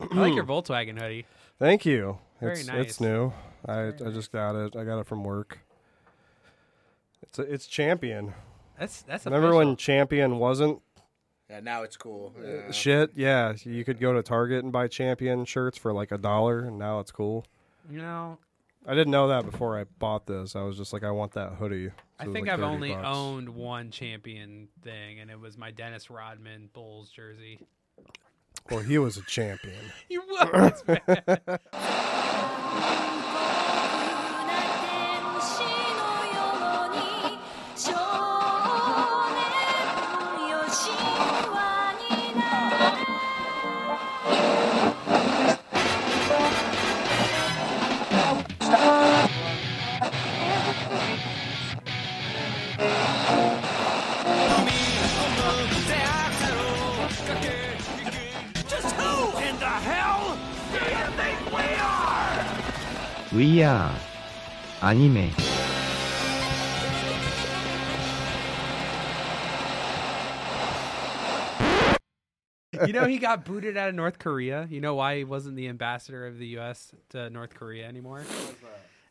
I like your Volkswagen hoodie. Thank you. Very it's nice. it's new. I Very I just got it. I got it from work. It's a, it's champion. That's that's Remember official. when champion wasn't Yeah, now it's cool. Uh, yeah. shit? Yeah, you could go to Target and buy champion shirts for like a dollar, and now it's cool. you know I didn't know that before I bought this. I was just like, I want that hoodie. So I think like I've only bucks. owned one champion thing, and it was my Dennis Rodman Bulls jersey. Well, he was a champion. You was We are anime. you know he got booted out of North Korea. You know why he wasn't the ambassador of the U.S. to North Korea anymore?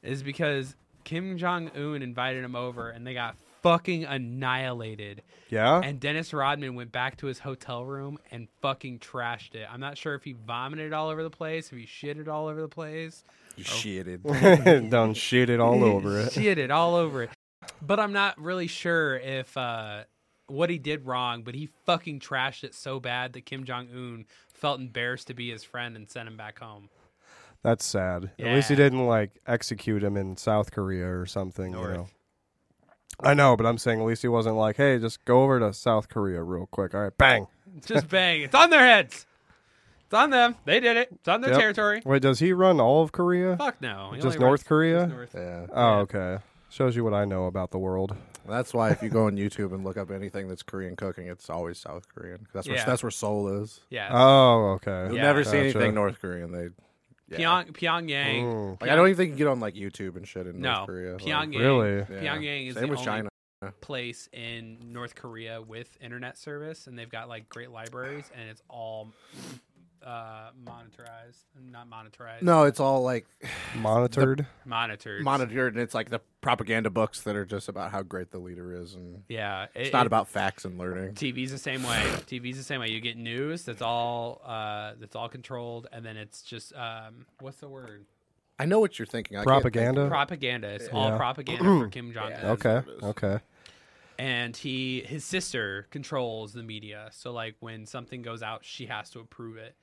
Is because Kim Jong Un invited him over, and they got fucking annihilated. Yeah. And Dennis Rodman went back to his hotel room and fucking trashed it. I'm not sure if he vomited all over the place, if he shitted all over the place. You shitted. Done shit it all over it. Shitted all over it. But I'm not really sure if uh, what he did wrong, but he fucking trashed it so bad that Kim Jong Un felt embarrassed to be his friend and sent him back home. That's sad. At least he didn't like execute him in South Korea or something. North. You know. I know, but I'm saying at least he wasn't like, "Hey, just go over to South Korea real quick." All right, bang. Just bang. It's on their heads. It's on them. They did it. It's on their Yep. territory. Wait, does he run all of Korea? Fuck no. He Just North runs- Korea? just North. yeah. Oh, okay. Shows you what I know about the world. That's why if you go on YouTube and look up anything that's Korean cooking, it's always South Korean. That's where Yeah. that's where Seoul is. Yeah. Oh, okay. You'll Yeah. never see Gotcha. anything North Korean. They yeah. Pyong, Pyongyang. Mm, Like I don't even think you can get on like YouTube and shit in No. North Korea. Like, Pyongyang. really? yeah. Pyongyang is Same the with only China. place in North Korea with internet service, and they've got like great libraries, and it's all uh, monitorized, not monitorized, No, it's all like Monitored. monitored. monitored, and it's like the propaganda books that are just about how great the leader is, and Yeah, it- it's not it- about facts and learning. TV's the same way. TV's the same way. You get news that's all uh, that's all controlled, and then it's just um, what's the word? I know what you're thinking. I can't think- Propaganda. Propaganda. It's all propaganda for Kim Jong Un. Yeah. okay. what it is. Okay. and he his sister controls the media so like when something goes out she has to approve it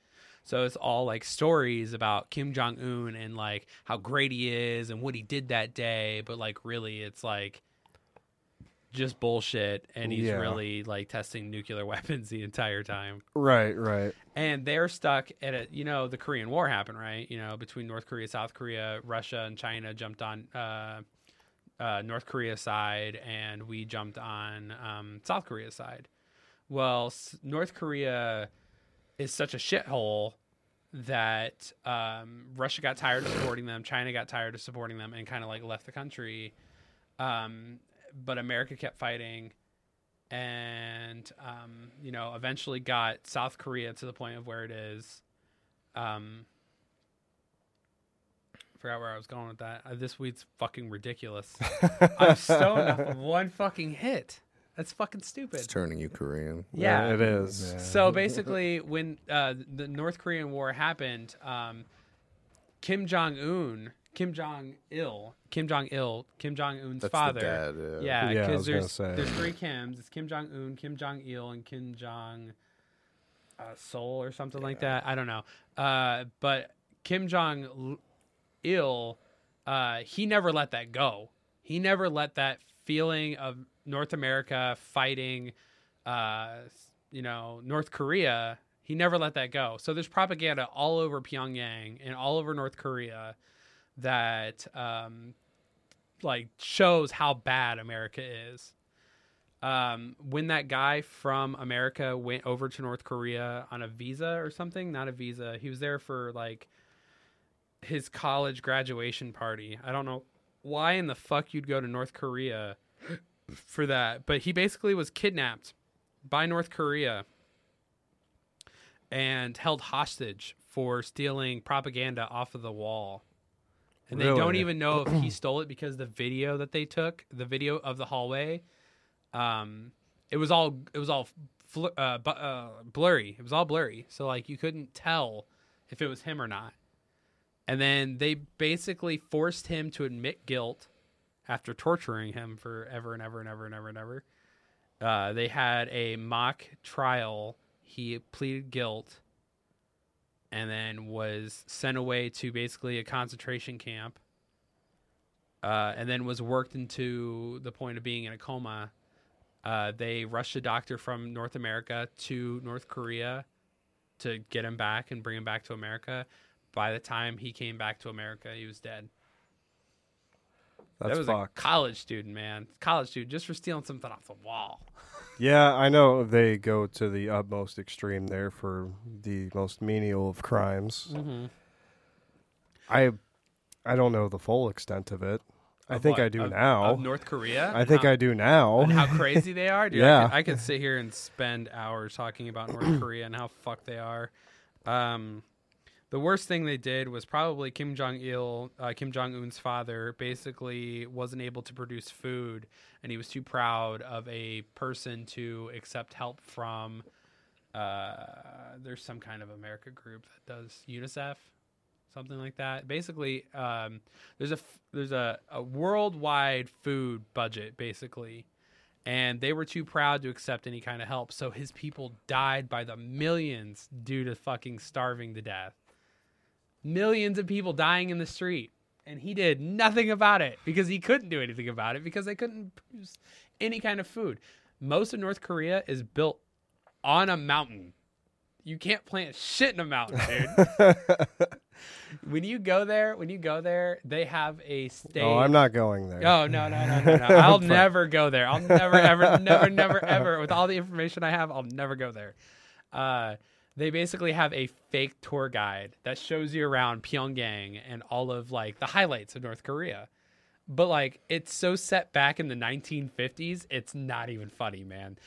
so it's all like stories about kim jong-un and like how great he is and what he did that day but like really it's like just bullshit and he's Yeah. really like testing nuclear weapons the entire time Right. Right. and they're stuck at a you know the korean war happened right you know between north korea south korea russia and china jumped on uh, uh, north korea side and we jumped on um, south korea side well north korea is such a shithole that um, russia got tired of supporting them china got tired of supporting them and kind of like left the country um, but america kept fighting and um, you know eventually got South Korea to the point of where it is. Um, forgot where I was going with that. Uh, this week's fucking ridiculous. I'm stoned off of one fucking hit. That's fucking stupid. It's turning you Korean. Yeah. It is. So basically, when uh, the North Korean War happened, um, Kim Jong Un, Kim Jong Il, Kim Jong Il, Kim Jong Un's That's father. the dad. Yeah. Yeah, Yeah, I because there's say. there's three Kims. It's Kim Jong Un, Kim Jong Il, and Kim Jong uh, Sol or something like that. I don't know. Uh, but Kim Jong Il, uh, he never let that go. He never let that feeling of North America fighting, uh, you know, North Korea. He never let that go. So there's propaganda all over Pyongyang and all over North Korea that um, like shows how bad America is. Um, when that guy from America went over to North Korea on a visa or something, not a visa, he was there for like his college graduation party. I don't know why in the fuck you'd go to North Korea for that, but he basically was kidnapped by North Korea and held hostage for stealing propaganda off of the wall. And they don't even know if he stole it because the video that they took, the video of the hallway, um, it was all it was all fl- uh, bu- uh, blurry. It was all blurry, so like you couldn't tell if it was him or not. And then they basically forced him to admit guilt after torturing him for ever and ever and ever and ever and ever. Uh, they had a mock trial. He pleaded guilt and then was sent away to basically a concentration camp. Uh, and then was worked into the point of being in a coma. Uh, they rushed a doctor from North America to North Korea to get him back and bring him back to America. By the time he came back to America, he was dead. That's that was fucked. a college student, man. College student just for stealing something off the wall. Yeah, I know they go to the utmost extreme there for the most menial of crimes. Mm-hmm. I I don't know the full extent of it. I Of think what? I do Of- now. Of North Korea. I think how, I do now. and how crazy they are. Dude, Yeah. I could, I could sit here and spend hours talking about North Korea and how fucked they are. Um, the worst thing they did was probably Kim Jong Il, uh, Kim Jong Un's father, basically wasn't able to produce food, and he was too proud of a person to accept help from. Uh, there's some kind of America group that does UNICEF, something like that. Basically, um, there's a there's a, a worldwide food budget basically and they were too proud to accept any kind of help so his people died by the millions due to fucking starving to death millions of people dying in the street and he did nothing about it because he couldn't do anything about it because they couldn't produce any kind of food most of north korea is built on a mountain you can't plant shit in a mountain dude when you go there when you go there they have a stage oh, I'm not going there. Oh no no no no no! I'll never go there. I'll never ever never never ever. With all the information I have, I'll never go there. Uh, they basically have a fake tour guide that shows you around Pyongyang and all of like the highlights of North Korea. But like it's so set back in the 1950s, it's not even funny, man.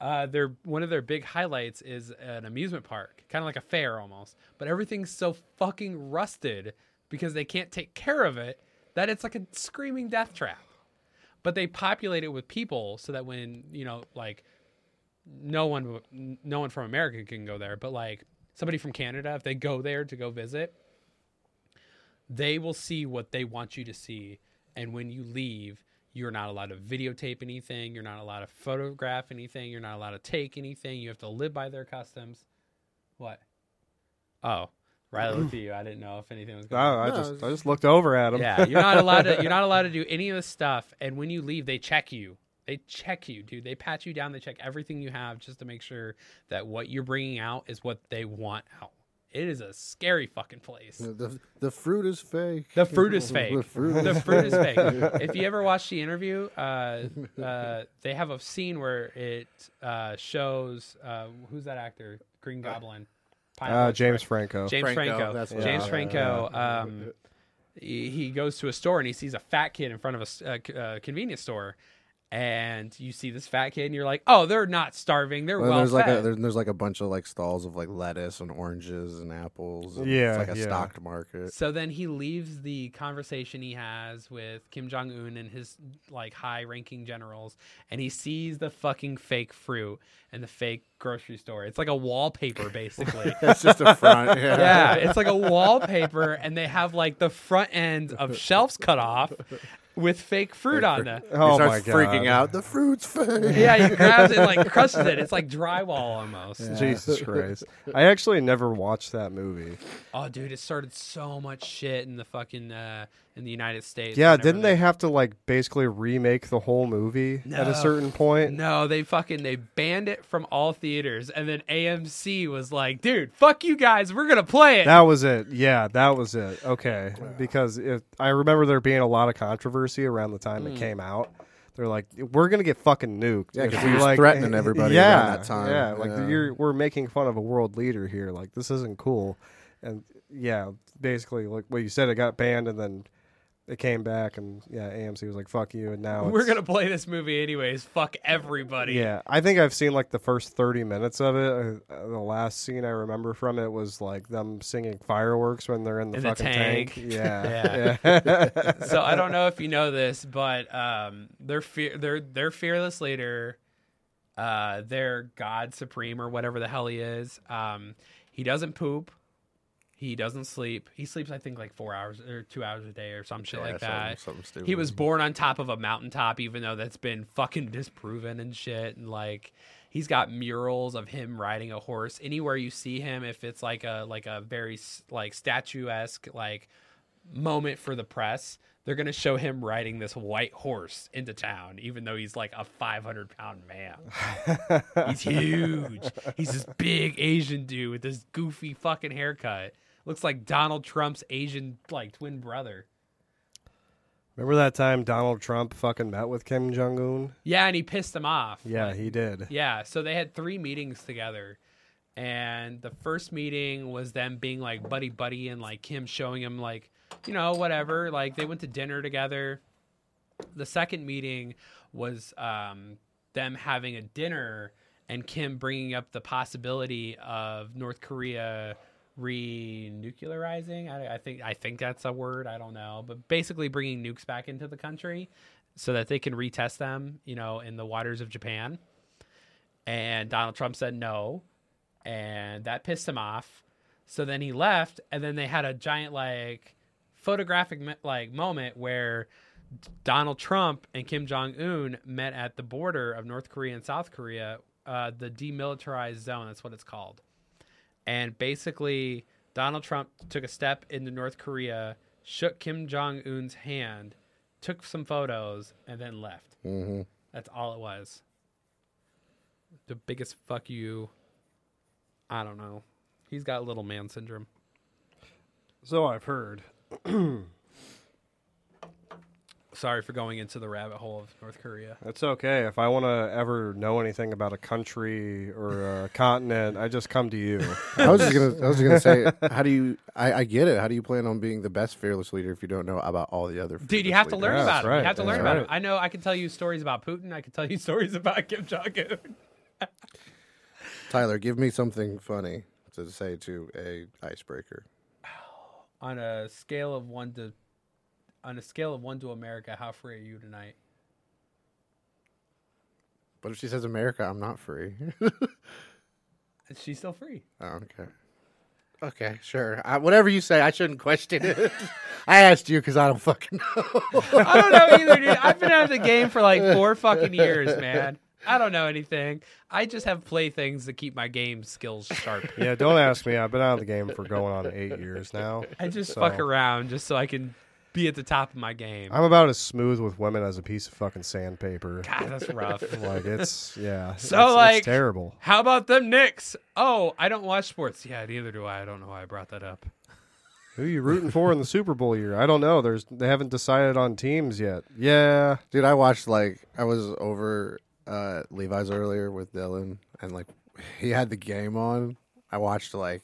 Uh, their one of their big highlights is an amusement park, kind of like a fair almost. But everything's so fucking rusted because they can't take care of it that it's like a screaming death trap. But they populate it with people so that when you know, like, no one, no one from America can go there, but like somebody from Canada, if they go there to go visit, they will see what they want you to see. And when you leave, you're not allowed to videotape anything. You're not allowed to photograph anything. You're not allowed to take anything. You have to live by their customs. What? Oh, Riley looked at you. I didn't know if anything was Oh, going on. I just I just looked over at him. Yeah, you're not allowed to. You're not allowed to do any of this stuff. And when you leave, they check you. They check you, dude. They pat you down. They check everything you have just to make sure that what you're bringing out is what they want out. It is a scary fucking place. The, the fruit is fake. The fruit is fake. The fruit The is fruit is fake. If you ever watch the interview, uh, uh, they have a scene where it uh, shows uh, who's that actor? Green Goblin. Pineapple Uh, James Franco. James Franco, Franco. that's what James. Franco. Um, he, he goes to a store and he sees a fat kid in front of a uh, uh, convenience store, and you see this fat kid and you're like, oh, they're not starving. They're Well, well there's like a fed. there, there's like a bunch of like stalls of like lettuce and oranges and apples. And Yeah, it's like a yeah. stocked market. So then he leaves the conversation he has with Kim Jong Un and his like high-ranking generals, and he sees the fucking fake fruit and the fake grocery store. It's like a wallpaper, basically. it's just a front. Yeah. yeah, it's like a wallpaper, and they have like the front end of shelves cut off with fake fruit on them. He Oh starts my freaking out. The fruit's fake. Yeah, he grabs it, and, like crushes it. It's like drywall almost. Jesus Christ. I actually never watched that movie. Oh, dude, it started so much shit in the fucking uh, in the United States. Yeah, didn't they have to like basically remake the whole movie at a certain point? No, they fucking they banned it from all theaters, and then AMC was like, "Dude, fuck you guys, we're gonna play it." That was it. Yeah, that was it. Okay, because it, I remember there being a lot of controversy around the time Hmm. it came out. They're like, we're gonna get fucking nuked. Yeah, 'cause if he we, was like, threatening everybody yeah, around that time. Yeah, like Yeah. you're we're making fun of a world leader here. Like this isn't cool. And yeah, basically like what you said, it got banned, and then it came back, and yeah, AMC was like, "Fuck you," and now We're gonna play this movie anyways. Fuck everybody. Yeah, I think I've seen like the first thirty minutes of it. Uh, the last scene I remember from it was like them singing fireworks when they're in the In the fucking tank. tank. Yeah, yeah. so I don't know if you know this, but um, their fear, their their fearless leader, uh, their God Supreme or whatever the hell he is. Um, he doesn't poop. He doesn't sleep. He sleeps, I think, like four hours or two hours a day or some shit Yeah, like that. something. He was born on top of a mountaintop, even though that's been fucking disproven and shit. And like, he's got murals of him riding a horse anywhere you see him. If it's like a like a very like statuesque like moment for the press, they're gonna show him riding this white horse into town, even though he's like a 500 pound man. he's huge. He's this big Asian dude with this goofy fucking haircut. Looks like Donald Trump's Asian like twin brother. Remember that time Donald Trump fucking met with Kim Jong Un? Yeah, and he pissed him off. Yeah, Like, he did. Yeah, so they had three meetings together. And the first meeting was them being like buddy buddy and like him showing him like, you know, whatever. Like they went to dinner together. The second meeting was um, them having a dinner and Kim bringing up the possibility of North Korea renuclearizing. I, I think I think that's a word. I don't know, but basically bringing nukes back into the country so that they can retest them, you know, in the waters of Japan. And Donald Trump said no, and that pissed him off. So then he left, and then they had a giant like photographic like moment where Donald Trump and Kim Jong Un met at the border of North Korea and South Korea, uh, the demilitarized zone. That's what it's called. And basically, Donald Trump took a step into North Korea, shook Kim Jong Un's hand, took some photos, and then left. hmm That's all it was. The biggest fuck you. I don't know. He's got little man syndrome. So I've heard. Sorry for going into the rabbit hole of North Korea. It's okay. If I want to ever know anything about a country or a continent, I just come to you. I was just gonna. I was just gonna say, how do you? I, I get it. How do you plan on being the best fearless leader if you don't know about all the other? Dude, you fearless have to learn? Yeah, about it. him. You have to learn That's about right. him. I know I can tell you stories about Putin. I can tell you stories about Kim Jong Un. Tyler, give me something funny to say to a icebreaker. On a scale of one to, on a scale of one to America, how free are you tonight? But if she says America, I'm not free. She's still free? Oh, okay. Okay, sure. I, whatever you say, I shouldn't question it. I asked you because I don't fucking know. I don't know either, dude. I've been out of the game for like four fucking years, man. I don't know anything. I just have playthings to keep my game skills sharp. yeah, don't ask me. I've been out of the game for going on eight years now. I just So- fuck around just so I can be at the top of my game. I'm about as smooth with women as a piece of fucking sandpaper. God, that's rough. Like it's yeah. So, it's, it's like- terrible. How about them Knicks? Oh, I don't watch sports. Yeah, neither do I. I don't know why I brought that up. Who are you rooting for in the Super Bowl year? I don't know. There's they haven't decided on teams yet. Yeah, Dude, I watched like I was over uh Levi's earlier with Dylan and like he had the game on. I watched like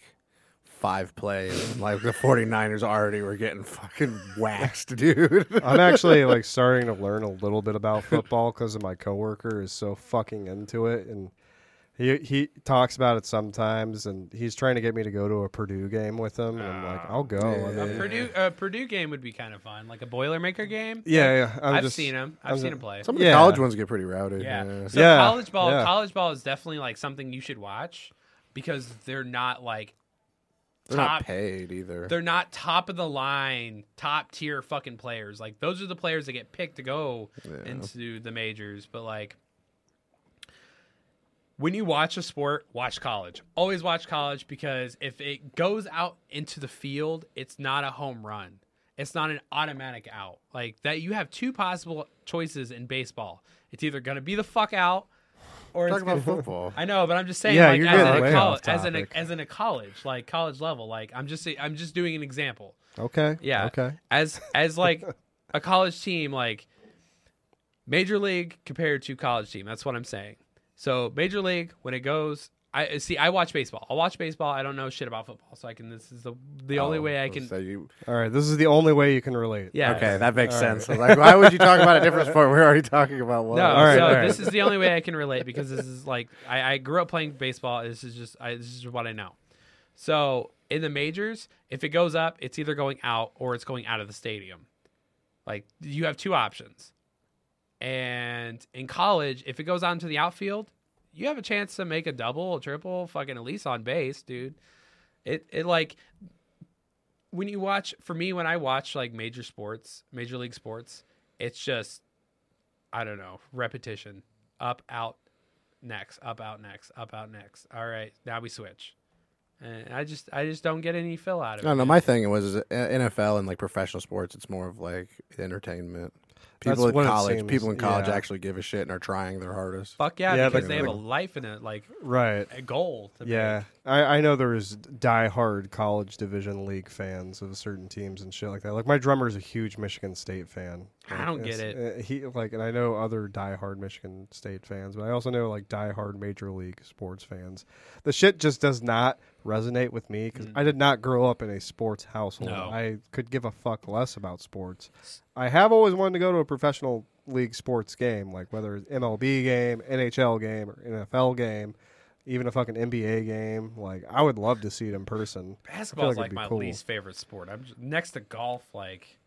five plays like the 49ers already were getting fucking waxed, dude. I'm actually like starting to learn a little bit about football because of my coworker is so fucking into it, and he he talks about it sometimes, and he's trying to get me to go to a Purdue game with him, and I'm like, oh, I'll go. I Yeah. A Purdue, a Purdue game would be kind of fun, like a Boilermaker game. yeah, yeah. I'm I've just, seen him. I've I'm seen ju- him play. Some of the Yeah. college ones get pretty rowdy. Yeah. So Yeah, college ball, yeah. college ball is definitely like something you should watch because they're not like They're top. not paid either. They're not top of the line, top tier fucking players. Like those are the players that get picked to go Yeah. into the majors. But like when you watch a sport, watch college. Always watch college because if it goes out into the field, it's not a home run. It's not an automatic out. Like that you have two possible choices in baseball. It's either to be the fuck out or it's Talk gonna, about football. I know, but I'm just saying, Yeah, like you're as getting in, way a off college, as in a, topic. as in a college, like college level, like I'm just I'm just doing an example. Okay. Yeah. Okay. As as like a college team, like major league compared to college team. That's what I'm saying. So major league, when it goes I see. I watch baseball. I'll watch baseball. I don't know shit about football, so I can. This is the the only Oh, way I can. So you, All right, this is the only way you can relate. Yeah. okay, that makes All sense. Like, why would you talk about a different sport? We're already talking about one. No, All right, so all right. this is the only way I can relate because this is like I, I grew up playing baseball. This is just I, this is what I know. So in the majors, if it goes up, it's either going out or it's going out of the stadium. Like you have two options. And in college, if it goes out into the outfield, you have a chance to make a double, a triple, fucking at least on base, dude. It it like when you watch for me when I watch like major sports, major league sports, it's just I don't know, repetition. Up, out, next, up, out, next, up, out, next. All right, now we switch. And I just I just don't get any fill out of No, it. no. My thing was uh, NFL and like professional sports. It's more of like entertainment. That's People in college, seems, people in college yeah. actually give a shit and are trying their hardest. Fuck yeah, Yeah, because but- they have a life in it, like Right. a goal. To Yeah, I, I know there's die-hard college division league fans of certain teams and shit like that. Like my drummer is a huge Michigan State fan. I don't get it. uh, He like, and I know other die-hard Michigan State fans, but I also know like die-hard Major League sports fans. The shit just does not resonate with me because mm. I did not grow up in a sports household. No. I could give a fuck less about sports. I have always wanted to go to a professional league sports game, like whether it's MLB game, NHL game, or NFL game, even a fucking NBA game. Like I would love to see it in person. Basketball is like like, my cool. least favorite sport. I'm just, next to golf. Like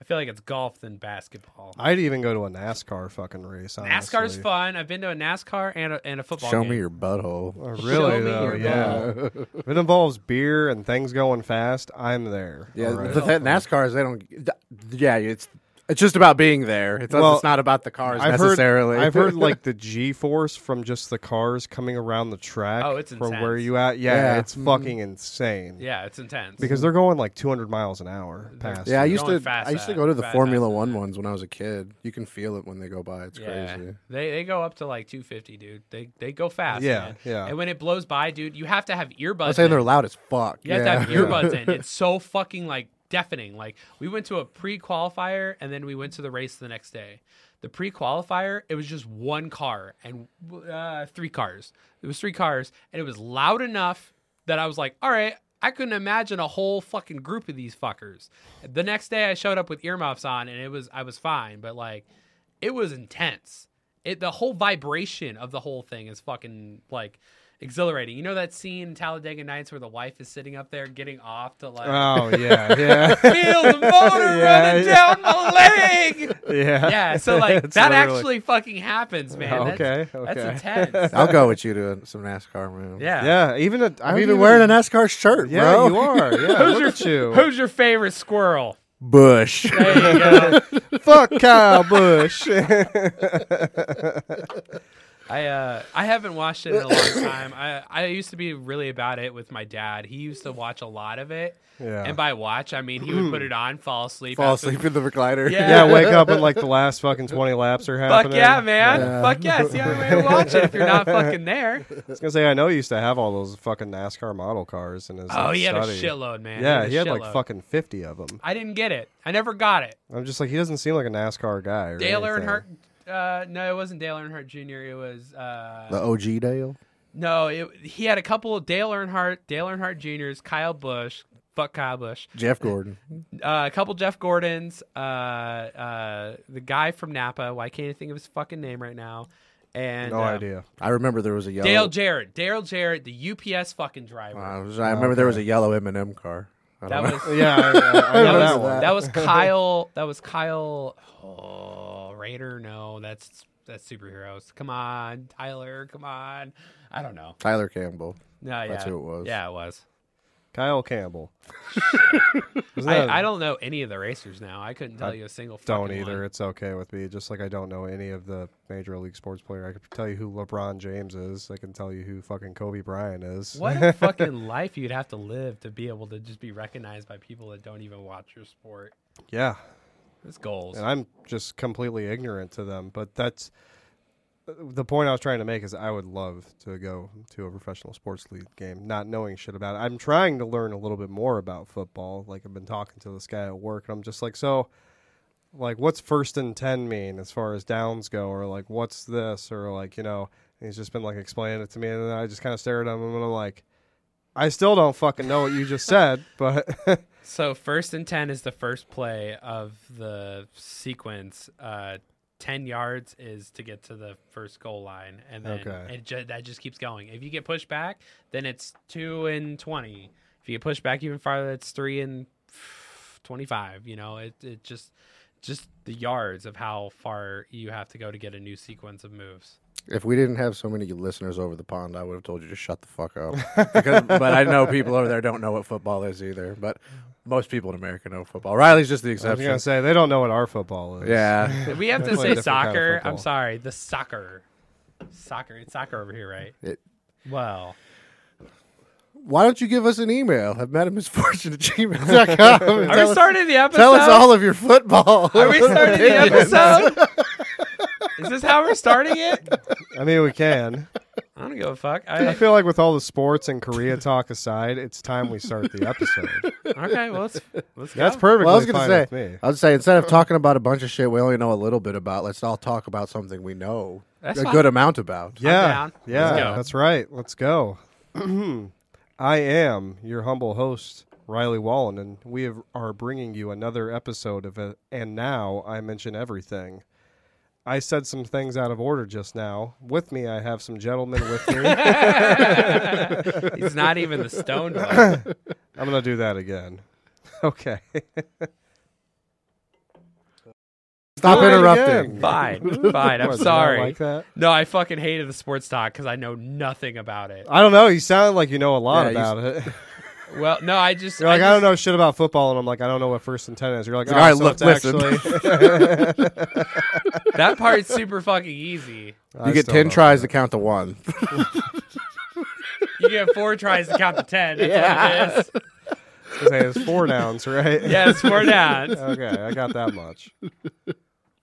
I feel like it's golf than basketball. I'd even go to a NASCAR fucking race. NASCAR's honestly. fun. I've been to a NASCAR and a, and a football. Show game. me your butthole. Oh, Show really me though, your yeah. if it involves beer and things going fast, I'm there. Yeah, All right? the th- NASCARs they don't. th- Yeah, it's it's just about being there. It's, Well, it's not about the cars I've necessarily. heard I've heard like the G force from just the cars coming around the track. Oh, it's from where intense. you at. Yeah, Yeah. it's fucking insane. Yeah, it's intense. because they're going like 200 miles an hour past. yeah, I used to. fast I used to go to the Formula at One that. ones when I was a kid. You can feel it when they go by. It's yeah, crazy. they they go up to like 250, dude. They they go fast. Yeah, man. yeah. And when it blows by, dude, you have to have earbuds. I'm saying in. they're loud as fuck. You have yeah. to have earbuds in. It's so fucking like deafening. Like we went to a pre-qualifier and then we went to the race the next day. The pre-qualifier, it was just one car and uh, three cars. It was three cars, and it was loud enough that I was like, "All right." I couldn't imagine a whole fucking group of these fuckers. The next day, I showed up with earmuffs on, and it was I was fine, but like, it was intense. It the whole vibration of the whole thing is fucking like exhilarating. You know that scene in Talladega Nights where the wife is sitting up there getting off to like Oh yeah, yeah, feel the motor Yeah, running yeah. down my leg. yeah. Yeah, so like It's that literally- actually fucking happens, man. That's- Okay, that's, okay. intense. I'll go with you to some NASCAR, man. Yeah. Yeah, even a, I'm I've even wearing a NASCAR shirt, Yeah, bro. you are. Yeah, Who's look your at you. Who's your favorite squirrel? Busch. There you go. Fuck Kyle Busch. I uh I haven't watched it in a long time. I I used to be really about it with my dad. He used to watch a lot of it. Yeah. And by watch, I mean he would put it on, fall asleep. Fall after- asleep in the recliner. Yeah. yeah, wake up when like the last fucking 20 laps are happening. Fuck yeah, man. Yeah. Fuck yeah. It's the only way to watch it if you're not fucking there. I was gonna say I know he used to have all those fucking NASCAR model cars in his. Oh, like, he had a shitload, man. Yeah, a he had like fucking 50 of them. I didn't get it. I never got it. I'm just like he doesn't seem like a NASCAR guy. Or Dale. Earnhardt. Uh, no, it wasn't Dale Earnhardt Jr. It was uh, The OG Dale. no. It, he had a couple of Dale Earnhardt, Dale Earnhardt Jr.'s, Kyle Busch. Fuck Kyle Busch. Jeff Gordon. Uh, a couple Jeff Gordons. Uh, uh, the guy from Napa. Why can't I think of his fucking name right now? And No uh, idea. I remember there was a yellow. Dale Jarrett. Dale Jarrett, the UPS fucking driver. I, was- I remember there was a yellow M&M car. I that don't know. was Yeah, I, I, I know that that was, one. that was Kyle. That was Kyle. Oh, Raider. No, that's that's superheroes. Come on, Tyler. Come on. I don't know. Tyler Campbell. No, yeah, That's who it was. Yeah, it was. Kyle Campbell. Isn't I, I don't know any of the racers now. I couldn't tell I you a single. don't fucking either. one. It's okay with me. Just like I don't know any of the major league sports player. I could tell you who LeBron James is. I can tell you who fucking Kobe Bryant is. What a fucking life you'd have to live to be able to just be recognized by people that don't even watch your sport. yeah, It's goals. and I'm just completely ignorant to them. But that's uh, the point I was trying to make. Is I would love to go to a professional sports league game, not knowing shit about it. I'm trying to learn a little bit more about football. Like I've been talking to this guy at work, and I'm just like, so, like, what's first and ten mean as far as downs go, or like, what's this, or like, you know. He's just been like explaining it to me, and then I just kind of stare at him, and I'm like, I still don't fucking know what you just said, but So first and ten is the first play of the sequence. Uh, ten yards is to get to the first goal line, and then Okay. it ju- that just keeps going. If you get pushed back, then it's two and twenty. If you get pushed back even farther, it's three and twenty-five. You know, it it just just the yards of how far you have to go to get a new sequence of moves. If we didn't have so many listeners over the pond, I would have told you to shut the fuck up. because, but I know people over there don't know what football is either. But most people in America know football. Riley's just the I was exception. gonna say they don't know what our football is. Yeah. We have to Definitely say a different kind of soccer. I'm sorry, the soccer, soccer. It's soccer over here, right? It- well. Why don't you give us an email? Have met a misfortune at gmail.com. Are tell, we us, starting the episode? tell us all of your football. Are we starting the episode? Is this how we're starting it? I mean we can. I don't give a fuck. I I, feel like with all the sports and Korea talk aside, it's time we start the episode. okay, well let's let's go. That's perfectly Well, I was gonna fine say, with me. I would say instead of talking about a bunch of shit we only know a little bit about, let's all talk about something we know That's a fine. good amount about. Yeah, down. yeah, Let's go. that's right. Let's go. I am your humble host, Riley Wallen, and we have, are bringing you another episode of it. And now I mention everything. I said some things out of order just now. With me, I have some gentlemen with me. He's not even the stoned one. I'm gonna do that again. Okay. Stop Do it interrupting. again. Fine, fine. I'm What, did you sorry. Like that? No, I fucking hated the sports talk because I know nothing about it. I don't know. You sound like you know a lot Yeah, you about it. Well, no, I just You're like, I, just- don't know shit about football, and I'm like, I don't know what first and ten is. You're like, He's oh, like, so "All right, look, listen." actually- That part's super fucking easy. I You get 10 tries know. to count to one. You get four tries to count to ten. That's what it is. Say it's four downs, right? Yeah, it's four downs. okay, I got that much.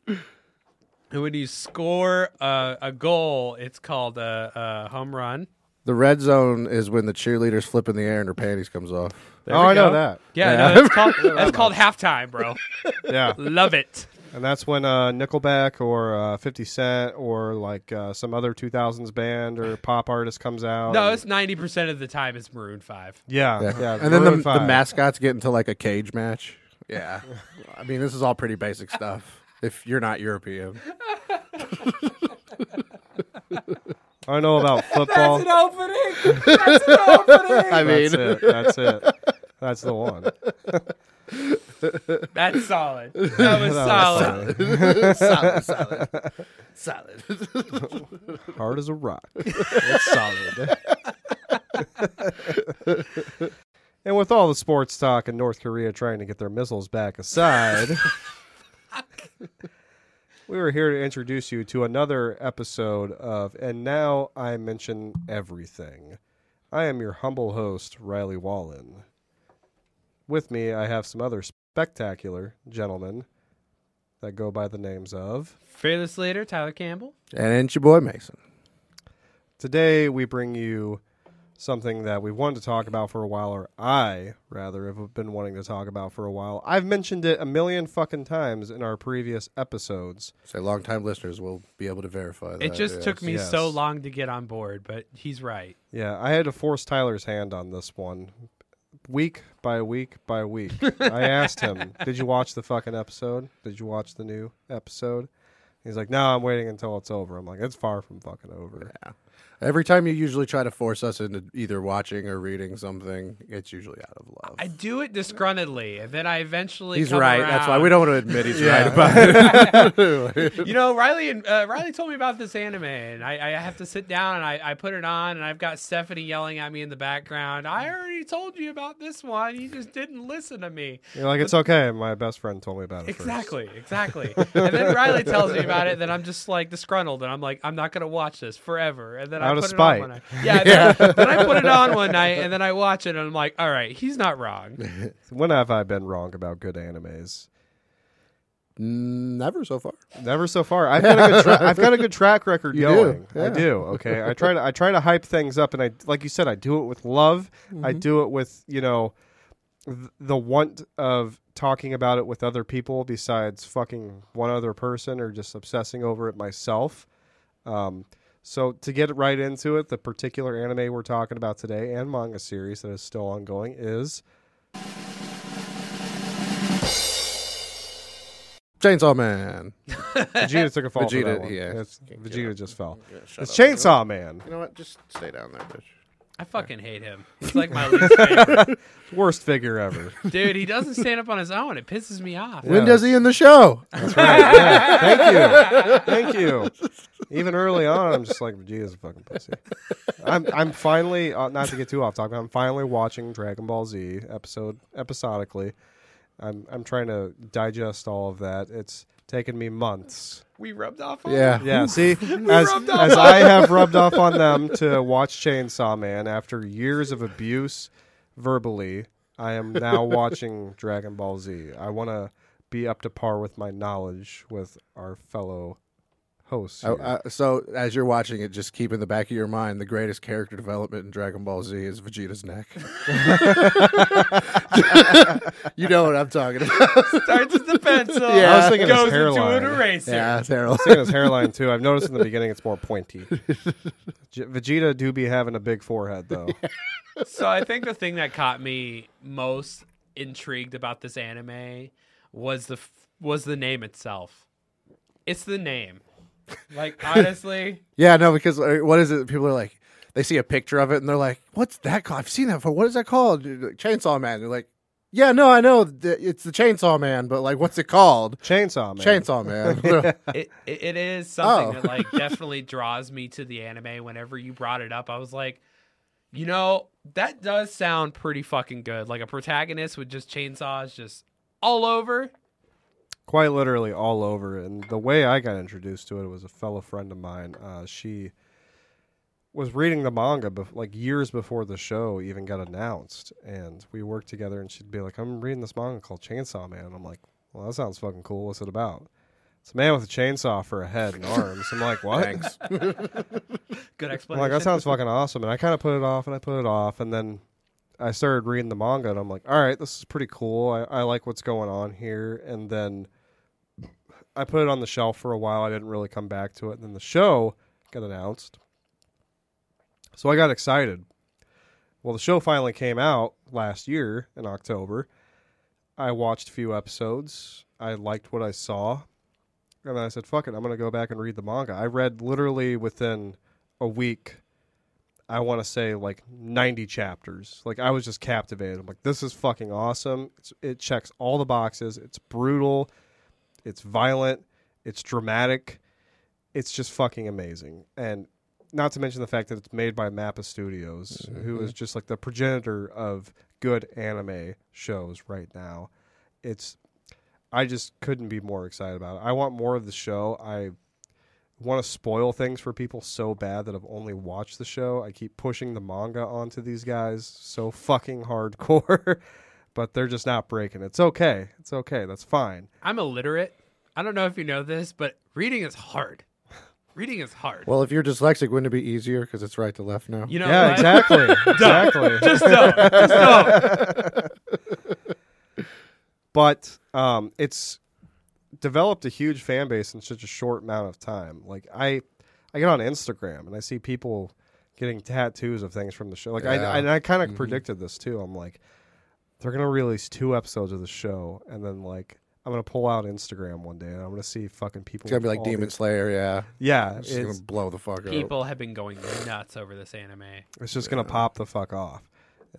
And when you score a, a goal, it's called a, a home run. The red zone is when the cheerleaders flip in the air and her panties comes off. There oh, we I know that. Yeah, Yeah. no, that's called that's called halftime, bro. Yeah, Love it. and that's when uh, Nickelback or uh, Fifty Cent or like uh, some other 2000s band or pop artist comes out. No, and- it's ninety percent of the time it's Maroon Five. yeah, yeah. and then the, the mascots get into like a cage match. Yeah. I mean, this is all pretty basic stuff if you're not European. I know about football. opening. That's an opening. I mean, That's it. That's it. That's the one. That's solid. That was That was solid. solid, solid. Solid. Hard as a rock. It's solid. and with all the sports talk in North Korea trying to get their missiles back aside, we were here to introduce you to another episode of And Now I Mention Everything. I am your humble host, Riley Wallen. With me, I have some other spectacular gentlemen that go by the names of. Fearless leader Tyler Campbell. And it's your boy Mason. Today, we bring you something that we've wanted to talk about for a while, or I, rather, have been wanting to talk about for a while. I've mentioned it a million fucking times in our previous episodes. Say longtime listeners will be able to verify that. It just yes. took me yes. so long to get on board, but he's right. Yeah, I had to force Tyler's hand on this one. Week by week by week. I asked him, Did you watch the fucking episode? Did you watch the new episode? He's like, No, I'm waiting until it's over. I'm like, It's far from fucking over. Yeah. Every time you usually try to force us into either watching or reading something, it's usually out of love. I do it disgruntledly, and then I eventually. he's come right. That's why we don't want to admit he's Yeah. right about it. You know, Riley and uh, Riley told me about this anime, and I, I have to sit down and I, I put it on, and I've got Stephanie yelling at me in the background. I already told you about this one. You just didn't listen to me. You're like, It's okay. My best friend told me about it first." Exactly, exactly. and then Riley tells me about it, then I'm just like disgruntled, and I'm like, I'm not gonna watch this forever. And then I Out of put spite. it on one night. Yeah, then, then I put it on one night, and then I watch it, and I'm like, all right, he's not wrong. When have I been wrong about good animes? Never so far. Never so far. I've got a good tra- I've got a good track record You do, going. I do. Okay. I try to I try to hype things up, and I like you said, I do it with love. I Mm-hmm. do it with you know th- the want of talking about it with other people besides fucking one other person or just obsessing over it myself. Um, So to get right into it, the particular anime we're talking about today and manga series that is still ongoing is Chainsaw Man. Vegeta took a fall. for Vegeta, that one. yeah. It's- Can't Vegeta just fell. Yeah, shut It's up. You know Chainsaw what? Man. You know what? Just stay down there, bitch. I fucking hate him. He's like my least favorite. Worst figure ever. Dude, he doesn't stand up on his own. It pisses me off. When does he in the show? That's right. Yeah. Thank you. Thank you. Even early on, I'm just like Vegeta's a fucking pussy. I'm I'm finally uh, not to get too off topic. I'm finally watching Dragon Ball Z episode episodically. I'm I'm trying to digest all of that. It's taken me months. We rubbed off on Yeah. Yeah, see, as, as I have rubbed off on them to watch Chainsaw Man after years of abuse verbally, I am now watching Dragon Ball Z. I want to be up to par with my knowledge with our fellow hosts. I, here. I, so as you're watching it, just keep in the back of your mind the greatest character development in Dragon Ball Z is Vegeta's neck. you know what I'm talking about. Starts with the pencil. Yeah. I was thinking his goes hairline. into an eraser. yeah, Harold. Seeing his hairline too. I've noticed in the beginning it's more pointy. J- Vegeta do be having a big forehead though. So I think the thing that caught me most intrigued about this anime was the f- was the name itself. It's the name. Like honestly, Yeah, no, because uh, what is it? People are like, they see a picture of it and they're like, "What's that called? I've seen that before. What is that called? Like, Chainsaw Man." They're like, "Yeah, no, I know. th- It's the Chainsaw Man, but like, what's it called? Chainsaw Man. Chainsaw Man." it, it, it is something Oh. that like definitely draws me to the anime. Whenever you brought it up, I was like, you know, that does sound pretty fucking good. Like a protagonist with just chainsaws just all over. Quite literally all over. And the way I got introduced to it was a fellow friend of mine. Uh, she was reading the manga bef- like years before the show even got announced, and we worked together. And she'd be like, "I'm reading this manga called Chainsaw Man." And I'm like, "Well, that sounds fucking cool. What's it about?" It's a man with a chainsaw for a head and arms. I'm like, "What?" Thanks. Good I'm explanation. like, that sounds fucking awesome. And I kind of put it off and I put it off. And then I started reading the manga and I'm like, all right, this is pretty cool. I, I like what's going on here. And then I put it on the shelf for a while. I didn't really come back to it. And then the show got announced. So I got excited. Well, the show finally came out last year in October. I watched a few episodes. I liked what I saw. And then I said, fuck it, I'm going to go back and read the manga. I read literally within a week, I want to say like 90 chapters. Like I was just captivated. I'm like, this is fucking awesome. It's, it checks all the boxes. It's brutal. It's violent. It's dramatic. It's just fucking amazing. And not to mention the fact that it's made by Mappa Studios, who mm-hmm. is just like the progenitor of good anime shows right now. It's I just couldn't be more excited about it. I want more of the show. I want to spoil things for people so bad that I've only watched the show. I keep pushing the manga onto these guys so fucking hardcore, but they're just not breaking. It's okay. It's okay. That's fine. I'm illiterate. I don't know if you know this, but reading is hard. Reading is hard. well, if you're dyslexic, wouldn't it be easier because it's right to left now? you know, yeah, what? exactly. exactly. Just don't. Just don't. but um, it's developed a huge fan base in such a short amount of time. Like I, I get on Instagram and I see people getting tattoos of things from the show. Like Yeah. I, and I kind of Mhm. predicted this too. I'm like, they're gonna release two episodes of the show, and then like I'm gonna pull out Instagram one day and I'm gonna see fucking people. It's gonna be like Demon these- Slayer, yeah. Yeah, It's, it's gonna blow the fuck up. People have been going nuts over this anime. it's just gonna pop the fuck off.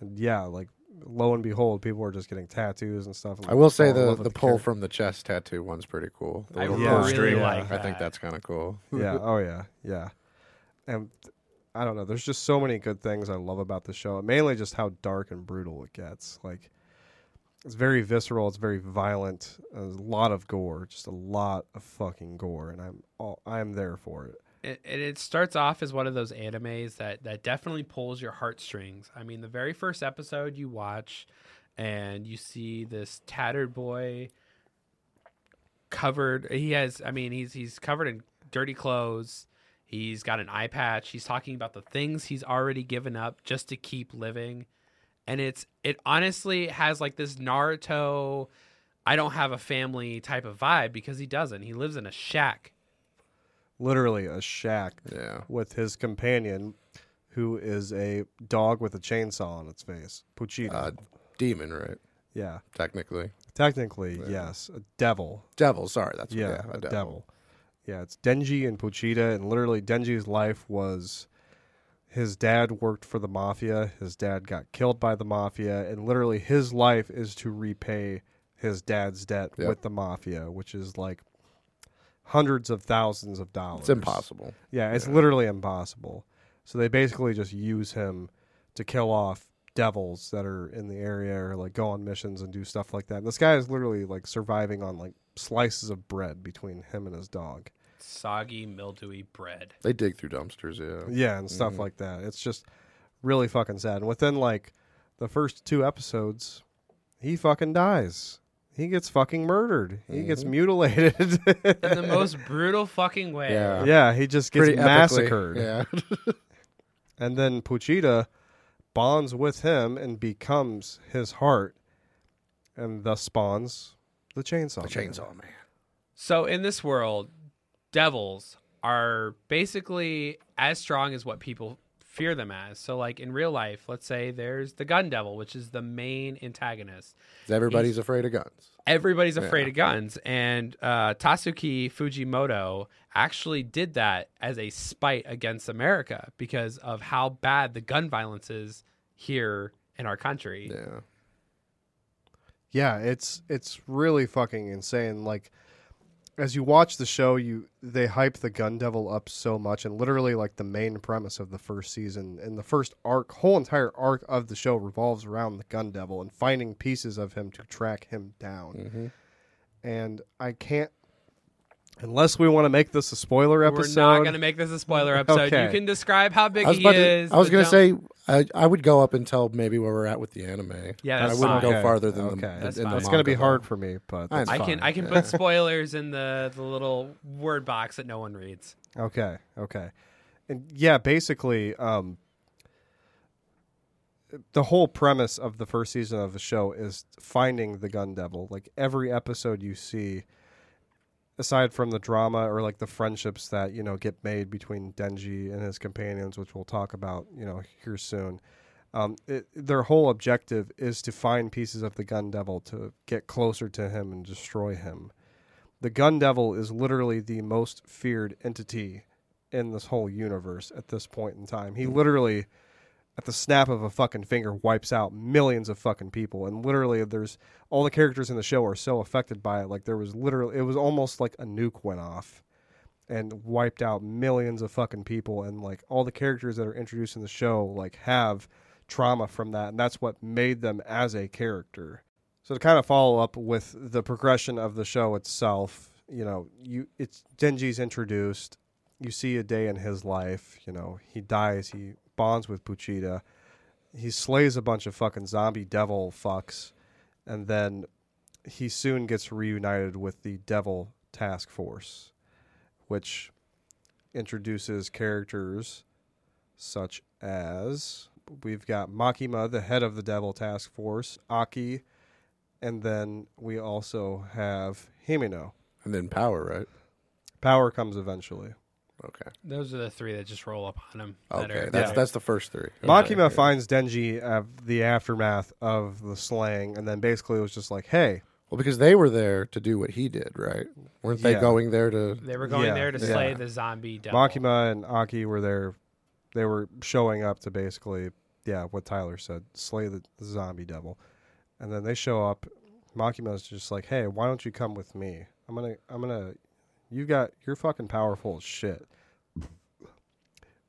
And yeah, like lo and behold, people are just getting tattoos and stuff. and, I will say fall in the the pull character. from the chest tattoo one's pretty cool. The I little really pull string. like I think that. that's kind of cool. yeah. Oh yeah. Yeah. And I don't know. There's just so many good things I love about the show. Mainly just how dark and brutal it gets. Like it's very visceral. It's very violent. There's a lot of gore. Just a lot of fucking gore, and I'm all, I'm there for it. It, it, starts off as one of those animes that, that definitely pulls your heartstrings. I mean, the very first episode you watch, and you see this tattered boy covered. He has, I mean, he's he's covered in dirty clothes. He's got an eye patch. He's talking about the things he's already given up just to keep living, and it's it honestly has like this Naruto. I don't have a family type of vibe because he doesn't. He lives in a shack literally a shack Yeah. with his companion, who is a dog with a chainsaw on its face. Pochita. Uh, demon, right? yeah. Technically. Technically, Yeah. yes. A devil. Devil, sorry. That's yeah, yeah, a devil. Yeah, it's Denji and Pochita, and literally Denji's life was his dad worked for the mafia. His dad got killed by the mafia, and literally his life is to repay his dad's debt Yep. with the mafia, which is like hundreds of thousands of dollars. It's impossible. Yeah, it's Yeah. literally impossible. So they basically just use him to kill off devils that are in the area or like go on missions and do stuff like that. And this guy is literally like surviving on like slices of bread between him and his dog. Soggy, mildewy bread. They dig through dumpsters, yeah. Yeah, and stuff Mhm. like that. It's just really fucking sad. And within like the first two episodes, he fucking dies. He gets fucking murdered. He gets Mhm. mutilated. In the most brutal fucking way. Yeah. yeah, he just gets Pretty epically, massacred. Yeah. And then Pochita bonds with him and becomes his heart, and thus spawns the chainsaw. the Man. chainsaw man. So in this world, devils are basically as strong as what people fear them as. So like in real life, let's say there's the gun devil, which is the main antagonist. Everybody's afraid of guns. Everybody's afraid Yeah. of guns, and uh, Tatsuki Fujimoto actually did that as a spite against America because of how bad the gun violence is here in our country. Yeah. Yeah, it's it's really fucking insane. Like as you watch the show, you they hype the Gun Devil up so much, and literally like the main premise of the first season and the first arc, whole entire arc of the show revolves around the Gun Devil and finding pieces of him to track him down. hmm And I can't, unless we want to make this a spoiler episode. We're not going to make this a spoiler episode. You can describe how big I was, he about to, is. I was going to say I, I would go up until maybe where we're at with the anime. Yeah, I wouldn't fine. go farther than okay. the. That's in fine. the It's going to be hard for me, but That's that's I can fine. I can put spoilers in the the little word box that no one reads. Okay, okay. And yeah, basically, um, the whole premise of the first season of the show is finding the gun devil. Like every episode you see, aside from the drama or like the friendships that, you know, get made between Denji and his companions, which we'll talk about, you know, here soon. Um, it, their whole objective is to find pieces of the gun devil to get closer to him and destroy him. The gun devil is literally the most feared entity in this whole universe at this point in time. He literally, at the snap of a fucking finger, wipes out millions of fucking people. And literally, there's all the characters in the show are so affected by it. Like there was literally, it was almost like a nuke went off and wiped out millions of fucking people. And like all the characters that are introduced in the show, like have trauma from that, and that's what made them as a character. So to kind of follow up with the progression of the show itself, you know, you it's Denji's introduced. You see a day in his life. You know, he dies. He bonds with Pochita. He slays a bunch of fucking zombie devil fucks, and then he soon gets reunited with the Devil Task Force, which introduces characters such as we've got Makima, the head of the Devil Task Force, Aki, and then we also have Himeno. And then power, right? Power comes eventually. Okay. Those are the three that just roll up on him. that Okay. are- That's that are- that's the first three. Makima Okay. finds Denji at the aftermath of the slaying, and then basically it was just like, "Hey, Well, because they were there to do what he did, right? Weren't they Yeah. going there to? They were going Yeah, there to yeah. slay the zombie devil. Makima and Aki were there. They were showing up to basically, yeah, what Tyler said, slay the, the zombie devil, and then they show up. Makima's just like, "Hey, why don't you come with me? I'm gonna, I'm gonna, you got, you're fucking powerful as shit.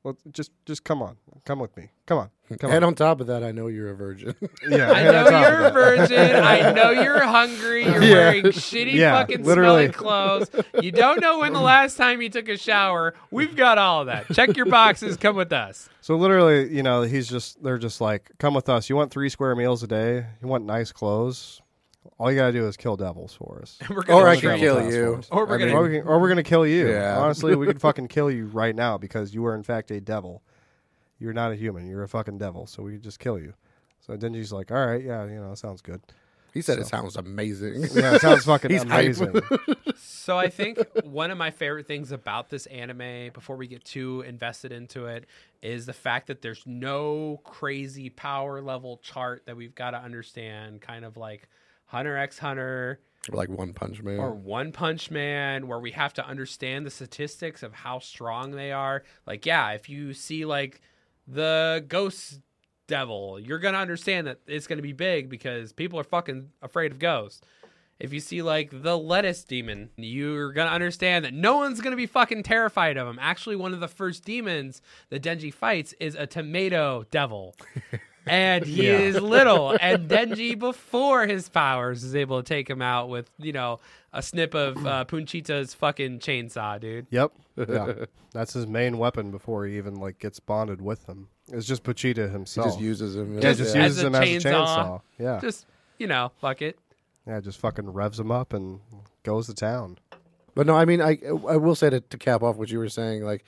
Well, just, just come on, come with me, come on, come and on. on top of that, I know you're a virgin. Yeah, I know you're a virgin. I know you're hungry. You're Yeah. wearing shitty Yeah, fucking literally. smelling clothes. You don't know when the last time you took a shower. We've got all of that. Check your boxes. Come with us. So literally, you know, he's just they're just like, come with us. You want three square meals a day? You want nice clothes? All you gotta do is kill devils for us. We're gonna or I can kill Task you. Or we're I gonna- mean, or, we can, or we're gonna kill you. Yeah. Honestly, we could fucking kill you right now because you are in fact a devil. You're not a human. You're a fucking devil. So we could just kill you. So Denji's like, all right, yeah, you know, sounds good. He said it sounds amazing. Yeah, it sounds fucking He's hype. amazing. So I think one of my favorite things about this anime, before we get too invested into it, is the fact that there's no crazy power level chart that we've got to understand. Kind of like Hunter x Hunter like One Punch Man. or One Punch Man, where we have to understand the statistics of how strong they are. Like, yeah, if you see like the Ghost Devil, you're gonna understand that it's gonna be big because people are fucking afraid of ghosts. If you see like the lettuce demon, you're gonna understand that no one's gonna be fucking terrified of him. Actually, one of the first demons that Denji fights is a tomato devil. And he Yeah. is little, and Denji, before his powers, is able to take him out with, you know, a snip of uh, Pochita's fucking chainsaw, dude. Yep. Yeah. That's his main weapon before he even like gets bonded with him. It's just Pochita he himself. just uses him. yeah, just as uses a him as a chainsaw. chainsaw. Yeah. Just, you know, fuck it. yeah, just fucking revs him up and goes to town. But no, I mean, I I will say to, to cap off what you were saying, like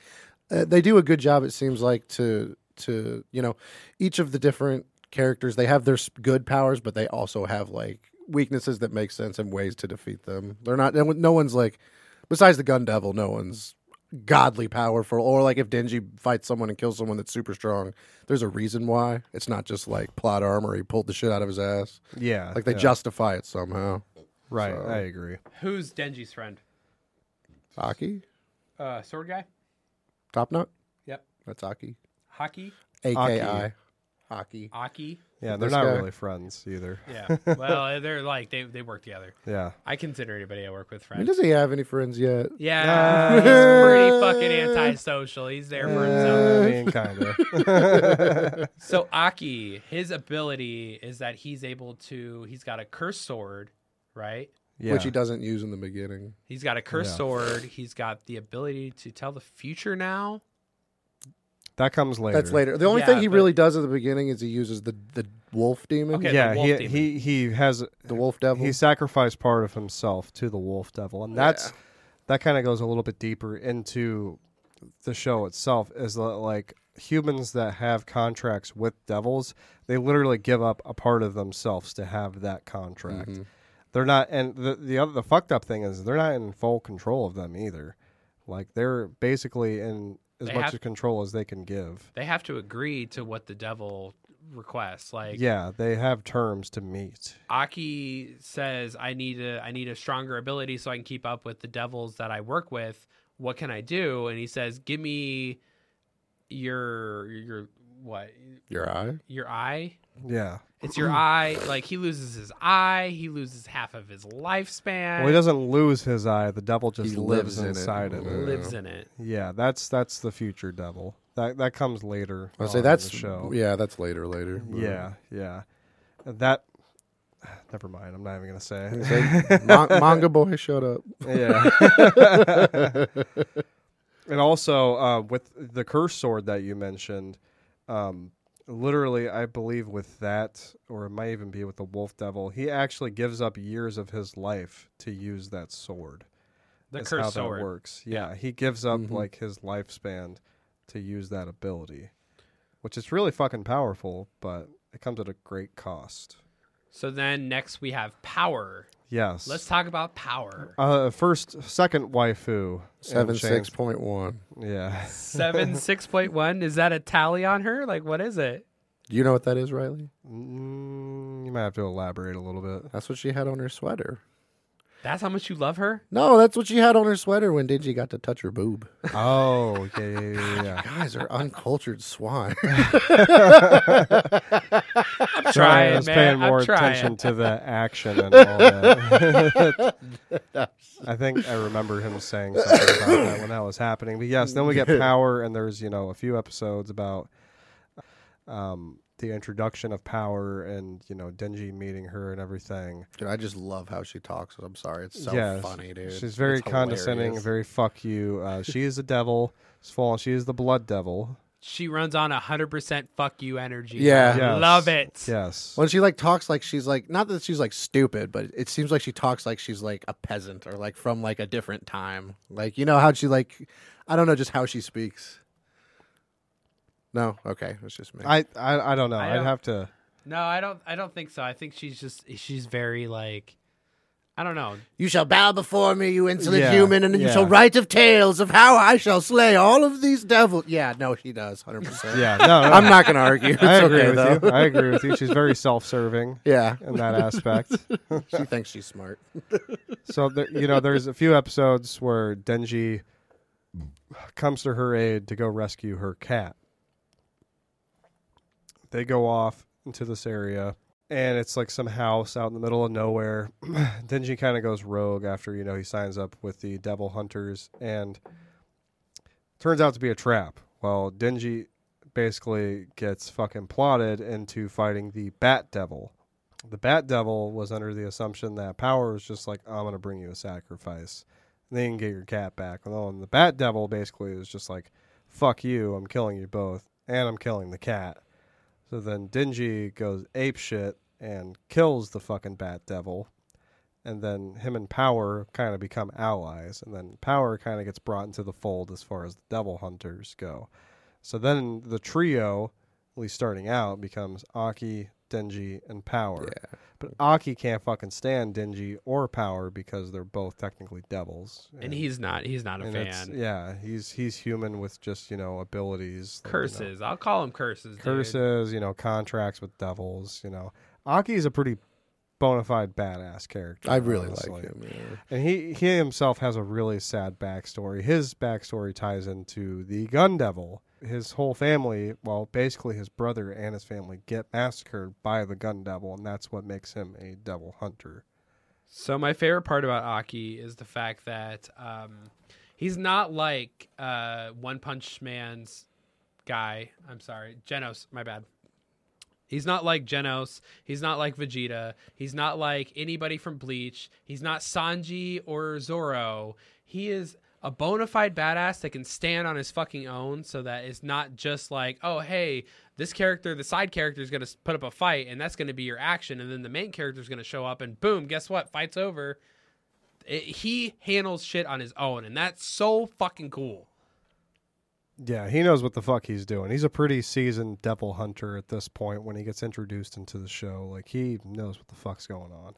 uh, they do a good job. It seems like to to you know each of the different characters they have their good powers, but they also have like weaknesses that make sense and ways to defeat them. They're not. No no one's like besides the Gun Devil. No one's godly powerful or like if Denji fights someone and kills someone that's super strong there's a reason why it's not just like plot armor he pulled the shit out of his ass Yeah. like they yeah. justify it somehow Right. so- I agree. Who's Denji's friend? Aki Uh, sword guy? Top Knot Yep. that's Aki Haki? AKI Aki. Aki? Yeah, they're This not guy. really friends either. Yeah. well, they're like, they, they work together. Yeah. I consider anybody I work with I mean, friends. does he have any friends yet? Yeah, Uh, he's pretty fucking antisocial. He's there for himself. I mean, kind of. So Aki, his ability is that he's able to. He's got a curse sword, right? Yeah. Which he doesn't use in the beginning. He's got a curse Yeah. sword. He's got the ability to tell the future now. That comes later. That's later. The only Yeah, thing he but- really does at the beginning is he uses the, the wolf demon, Okay. the Yeah, wolf he, demon. he he has the wolf devil. he sacrificed part of himself to the wolf devil, and that's Yeah. that kind of goes a little bit deeper into the show itself. Is that like humans that have contracts with devils, they literally give up a part of themselves to have that contract. Mhm. They're not, and the the other the fucked up thing is they're not in full control of them either. Like they're basically in as They much have- of control as they can give. They have to agree to what the devil requests. Like yeah, they have terms to meet. Aki says, "I need a I need a stronger ability so I can keep up with the devils that I work with. What can I do?" And he says, "Give me your your what Your eye. your eye." Yeah. It's your eye. Like he loses his eye, he loses half of his lifespan. Well, he doesn't lose his eye. The devil just He lives, lives in it. inside of it. lives in it. Yeah, that's that's the future devil. That that comes later. I on say in that's the show. yeah, that's later. Later. but- Yeah, yeah. That. Never mind. I'm not even gonna say. it. Say, Ma- manga boy, shut up. yeah. and also uh, with the curse sword that you mentioned, um, literally, I believe with that, or it might even be with the wolf devil, he actually gives up years of his life to use that sword. The is curse how sword. that works. Yeah, he gives up Mhm. like his lifespan to use that ability, which is really fucking powerful, but it comes at a great cost. So then next we have power. Yes. Let's talk about power. Uh, first, second waifu. in Seven Chains- six point one. Yeah. Seven six point one. Is that a tally on her? Like what is it? Do you know what that is, Riley? Mm, you might have to elaborate a little bit. That's what she had on her sweater. That's how much you love her? No, that's what she had on her sweater when Digi got to touch her boob. Oh, yeah, yeah, yeah. yeah. Guys are uncultured swine. I'm Sorry, trying, I was man. paying more I'm trying. attention to the action and all that. I think I remember him saying something about that when that was happening. But yes, then we get power, and there's you know a few episodes about um, the introduction of power and you know Denji meeting her and everything. Dude, I just love how she talks. I'm sorry, it's so Yes, funny, dude. She's very It's condescending, hilarious. very fuck you. Uh, she is a devil. She's fallen. She is the blood devil. She runs on hundred percent fuck you energy. Yeah. Yes. love it. Yes. When she like talks like she's like not that she's like stupid, but it seems like she talks like she's like a peasant or like from like a different time. Like you know how she like I don't know just how she speaks. No, okay, it's just me. I, I I don't know. I I'd have to. No, I don't. I don't think so. I think she's just she's very like, I don't know. You shall bow before me, you insolent Yeah, human, and you yeah. shall write of tales of how I shall slay all of these devils. Yeah, no, she does, hundred percent. Yeah, no, no I'm not gonna argue. It's I agree okay with though. you. I agree with you. She's very self-serving Yeah, in that aspect. she thinks she's smart. So the, you know, there's a few episodes where Denji comes to her aid to go rescue her cat. They go off into this area, and it's like some house out in the middle of nowhere. Denji kind of goes rogue after you know he signs up with the Devil Hunters, and turns out to be a trap. Well, Denji basically gets fucking plotted into fighting the Bat Devil. The Bat Devil was under the assumption that Power was just like, I'm going to bring you a sacrifice. And then you can get your cat back. Well, and the Bat Devil basically is just like, fuck you, I'm killing you both, and I'm killing the cat. So then Dingy goes ape shit and kills the fucking Bat Devil. And then him and Power kind of become allies. And then Power kind of gets brought into the fold as far as the Devil Hunters go. So then the trio, at least starting out, becomes Aki, Denji, and Power. Yeah. But Aki can't fucking stand Denji or Power because they're both technically devils. And he's not. He's not a fan. Yeah, he's he's human with just you know abilities. like, you know, Curses. I'll call him curses. dude. curses. You know, contracts with devils. You know, Aki is a pretty bona fide badass character. I really honestly. like him. Yeah. And he he himself has a really sad backstory. His backstory ties into the Gun Devil. His whole family, well, basically his brother and his family get massacred by the Gun Devil, and that's what makes him a devil hunter. So my favorite part about Aki is the fact that um, he's not like uh, One Punch Man's guy. I'm sorry, Genos. My bad. He's not like Genos. He's not like Vegeta. He's not like anybody from Bleach. He's not Sanji or Zoro. He is a bona fide badass that can stand on his fucking own so that it's not just like, oh, hey, this character, the side character is going to put up a fight and that's going to be your action. And then the main character is going to show up and boom, guess what? Fight's over. It- he handles shit on his own and that's so fucking cool. Yeah, he knows what the fuck he's doing. He's a pretty seasoned devil hunter at this point when he gets introduced into the show. Like he knows what the fuck's going on.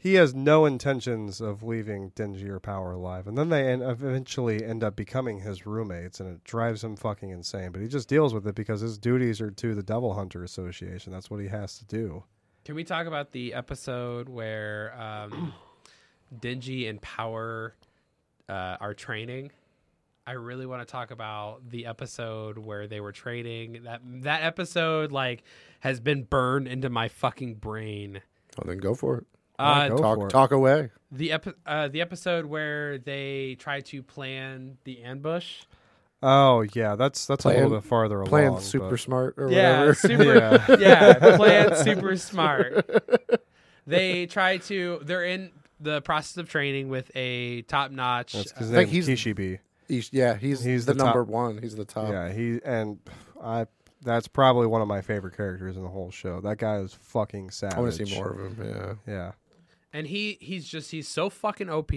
He has no intentions of leaving Dingy or Power alive, and then they en- eventually end up becoming his roommates, and it drives him fucking insane. But he just deals with it because his duties are to the Devil Hunter Association. That's what he has to do. Can we talk about the episode where um, Dingy and Power uh, are training? I really want to talk about the episode where they were training. That that episode like has been burned into my fucking brain. Well, then go for it. Uh, go for Talk, it. talk away. the epi- uh, the episode where they try to plan the ambush. Oh yeah, that's that's a little bit farther Playing along. super but- smart or Yeah, whatever. super. Yeah. yeah, plan super smart. They try to. They're in the process of training with a top notch. That's his I think name's he's- Kishibe. He's, yeah, he's, He's the, the top- number one. He's the top. Yeah, he and I. That's probably one of my favorite characters in the whole show. That guy is fucking savage. I want to see more of him. Yeah. Yeah, and he he's just he's so fucking OP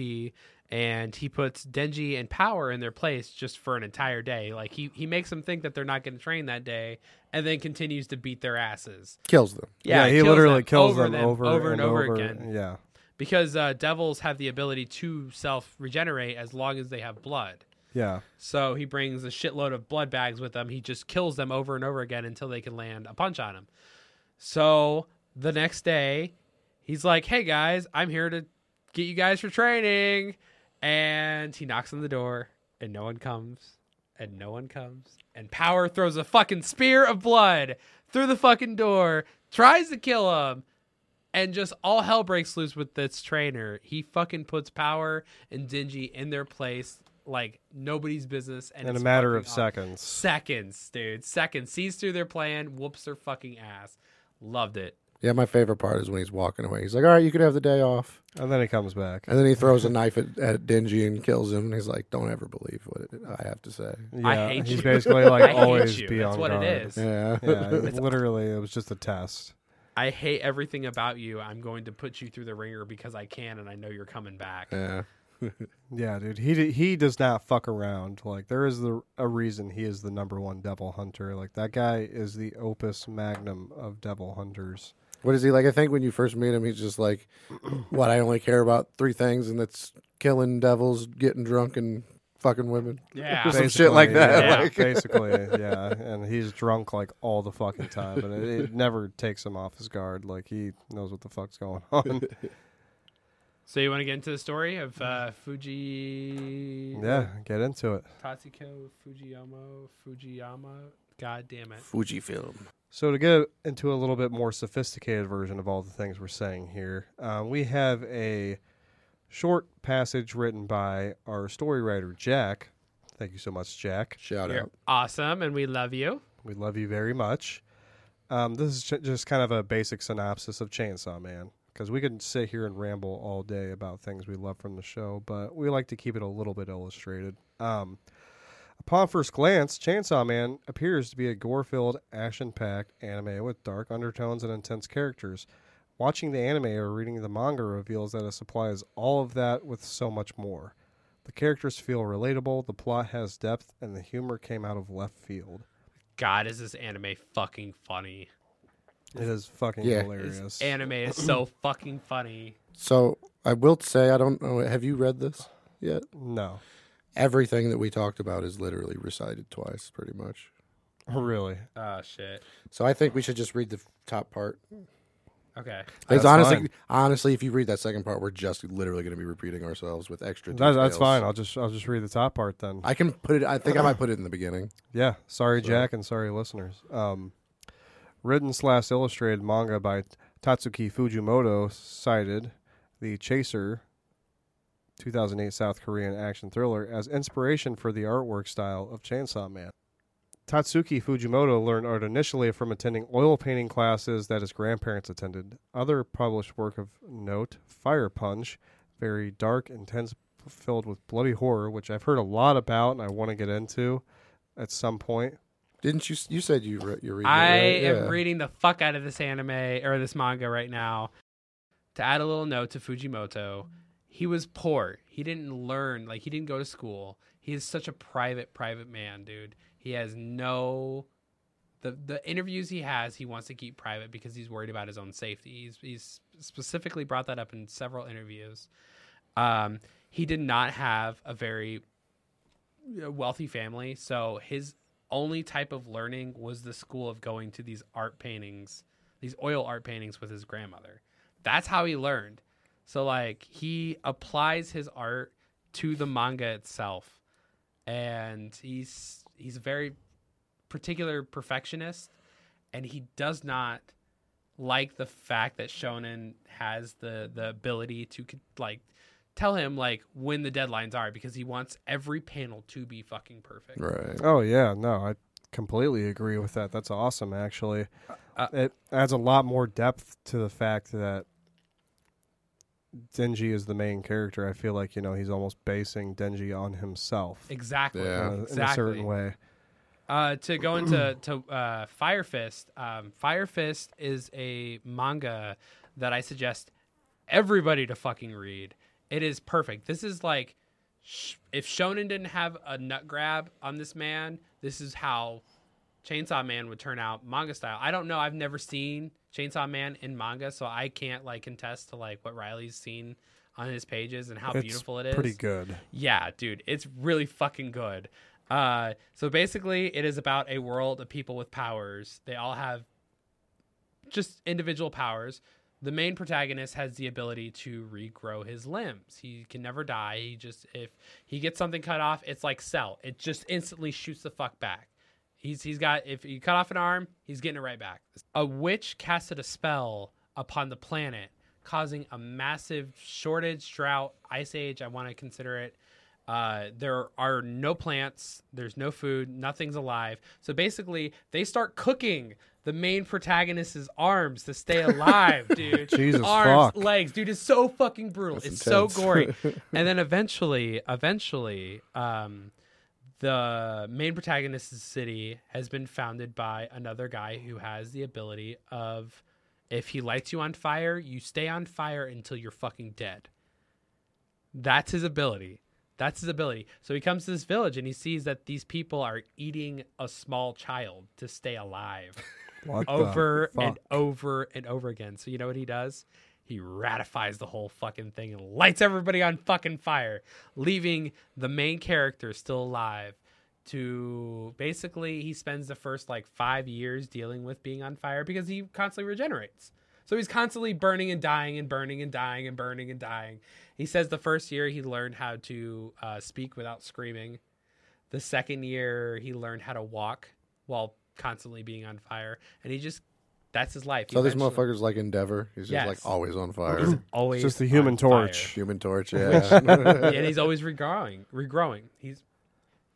and he puts Denji and Power in their place just for an entire day. Like he he makes them think that they're not going to train that day and then continues to beat their asses. Kills them. Yeah, he kills literally them kills over them, over, over and over over again Yeah, because uh, devils have the ability to self regenerate as long as they have blood. Yeah. So he brings a shitload of blood bags with him. He just kills them over and over again until they can land a punch on him. So the next day, he's like, "Hey guys, I'm here to get you guys for training." And he knocks on the door, and no one comes, and no one comes. And Power throws a fucking spear of blood through the fucking door, tries to kill him, and just all hell breaks loose with this trainer. He fucking puts Power and Dingy in their place like nobody's business, and In a matter of fucking awesome. seconds. Seconds, dude. Seconds. Sees through their plan, whoops their fucking ass. Loved it. Yeah, my favorite part is when he's walking away. He's like, "All right, you can have the day off," And then he comes back. and then he throws a knife at, at Dingy and kills him. And he's like, "Don't ever believe what it, I have to say." Yeah, I hate you. he's you. basically like I hate always you. be That's on what it guard. is. Yeah, Yeah, it- literally, it was just a test. I hate everything about you. I'm going to put you through the ringer because I can, and I know you're coming back. yeah. Yeah, dude. He he does not fuck around. Like there is the a reason he is the number one devil hunter. Like that guy is the opus magnum of devil hunters. What is he like? I think when you first meet him, he's just like, "What? I only care about three things, and that's killing devils, getting drunk, and fucking women." Yeah. Some shit like that, Yeah, like- basically, yeah. And he's drunk like all the fucking time, and it, it never takes him off his guard. Like he knows what the fuck's going on. So you want to get into the story of uh, Fuji? yeah, get into it. Tatsuko Fujiyama. Fujiyama. God damn it. Fujifilm. So to get into a little bit more sophisticated version of all the things we're saying here, uh, we have a short passage written by our story writer Jack. Thank you so much, Jack. Shout You're out. awesome, and we love you. We love you very much. Um, this is j- just kind of a basic synopsis of Chainsaw Man because we could sit here and ramble all day about things we love from the show, but we like to keep it a little bit illustrated. Um, upon first glance, Chainsaw Man appears to be a gore-filled, action-packed anime with dark undertones and intense characters. Watching the anime or reading the manga reveals that it supplies all of that with so much more. The characters feel relatable, the plot has depth, and the humor came out of left field. God, is this anime fucking funny? It is fucking Yeah. hilarious. Anime is so fucking funny. So I will say, I don't know. Have you read this yet? no, Everything that we talked about is literally recited twice, pretty much. really. Oh shit. So I think we should just read the f- top part. Okay. Because honestly, fine. honestly, if you read that second part, we're just literally going to be repeating ourselves with extra. That, that's details. fine. I'll just I'll just read the top part then. I can put it. I think I might put it in the beginning. Yeah. Sorry, So- Jack, and sorry, listeners. Um, written slash illustrated manga by Tatsuki Fujimoto cited the Chaser, 2008 South Korean action thriller, as inspiration for the artwork style of Chainsaw Man. Tatsuki Fujimoto learned art initially from attending oil painting classes that his grandparents attended. Other published work of note, Fire Punch, very dark, intense, filled with bloody horror, which I've heard a lot about and I want to get into at some point. Didn't you? You said you re- you're reading. I it, right? am Yeah. reading the fuck out of this anime or this manga right now. To add a little note to Fujimoto, he was poor. He didn't learn, like he didn't go to school. He is such a private, private man, dude. He has no the the interviews he has, he wants to keep private because he's worried about his own safety. He's he's specifically brought that up in several interviews. Um, he did not have a very uh, wealthy family, so his only type of learning was the school of going to these art paintings, these oil art paintings with his grandmother. That's how he learned. So like he applies his art to the manga itself. And he's he's a very particular perfectionist and he does not like the fact that shonen has the the ability to like tell him like when the deadlines are because he wants every panel to be fucking perfect. Right. Oh yeah, no, I completely agree with that. That's awesome actually. Uh, it adds a lot more depth to the fact that Denji is the main character. I feel like, you know, he's almost basing Denji on himself Exactly. Yeah. uh, in a Exactly. certain way. Uh, to go into to uh, Fire Fist, um, Fire Fist is a manga that I suggest everybody to fucking read. It is perfect. This is like if Shonen didn't have a nut grab on this man, this is how Chainsaw Man would turn out manga style. I don't know. I've never seen Chainsaw Man in manga, so I can't like contest to like what Riley's seen on his pages and how it's beautiful it is. Pretty good. Yeah, dude, it's really fucking good. Uh, so basically, it is about a world of people with powers. They all have just individual powers. The main protagonist has the ability to regrow his limbs. He can never die. He just if he gets something cut off, it's like Cell. It just instantly shoots the fuck back. He's he's got if you cut off an arm, he's getting it right back. A witch casted a spell upon the planet, causing a massive shortage, drought, ice age. I want to consider it. Uh, there are no plants. There's no food. Nothing's alive. So basically, they start cooking the main protagonist's arms to stay alive, dude. Jesus arms, fuck. legs, dude. It's so fucking brutal. That's it's so gory. and then eventually, eventually, um, the main protagonist's city has been founded by another guy who has the ability of if he lights you on fire, you stay on fire until you're fucking dead. That's his ability. That's his ability. So he comes to this village and he sees that these people are eating a small child to stay alive What over and over and over again. So you know what he does? He ratifies the whole fucking thing and lights everybody on fucking fire, leaving the main character still alive. To basically, he spends the first like five years dealing with being on fire because he constantly regenerates. So he's constantly burning and dying and burning and dying and burning and dying. He says the first year he learned how to uh, speak without screaming. The second year he learned how to walk while constantly being on fire, and he just that's his life. So this eventually- motherfucker's like Endeavor. He's just Yes. like always on He's fire. always just the on Human fire. Torch. Human Torch. Yeah. and he's always regrowing, regrowing. He's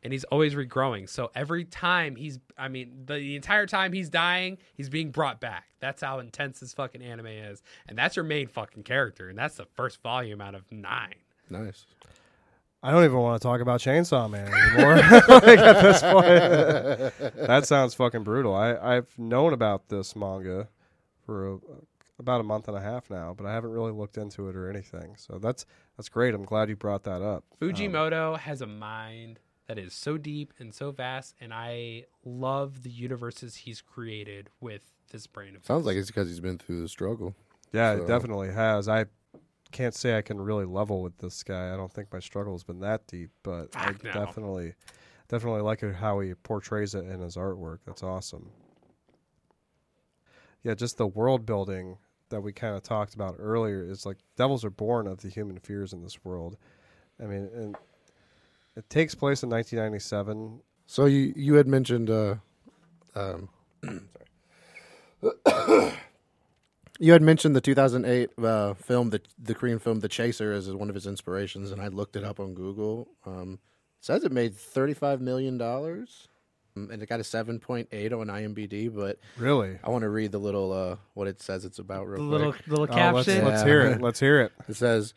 and he's always regrowing. So every time he's, I mean, the, the entire time he's dying, he's being brought back. That's how intense this fucking anime is, and that's your main fucking character, and that's the first volume out of nine. nice. I don't even want to talk about Chainsaw Man anymore. like at this point, that sounds fucking brutal. I I've known about this manga for a, about a month and a half now, but I haven't really looked into it or anything. So that's that's great. I'm glad you brought that up. Um, Fujimoto has a mind that is so deep and so vast, and I love the universes he's created with this brain of Sounds his. like it's because he's been through the struggle. yeah, so- it definitely has. I can't say I can really level with this guy. I don't think my struggle has been that deep, but ah, I no. definitely definitely like how he portrays it in his artwork. That's awesome. Yeah, just the world building that we kind of talked about earlier is like devils are born of the human fears in this world. I mean, and it takes place in 1997. So you you had mentioned uh, um, sorry. you had mentioned the 2008 uh, film, the the Korean film The Chaser, as one of his inspirations, and I looked it up on Google. Um, it says it made 35 million dollars, and it got a 7.8 on IMDb. But Really? I want to read the little uh, what it says it's about real the quick. little little Oh, let's, caption. let's hear it. Let's hear it. It says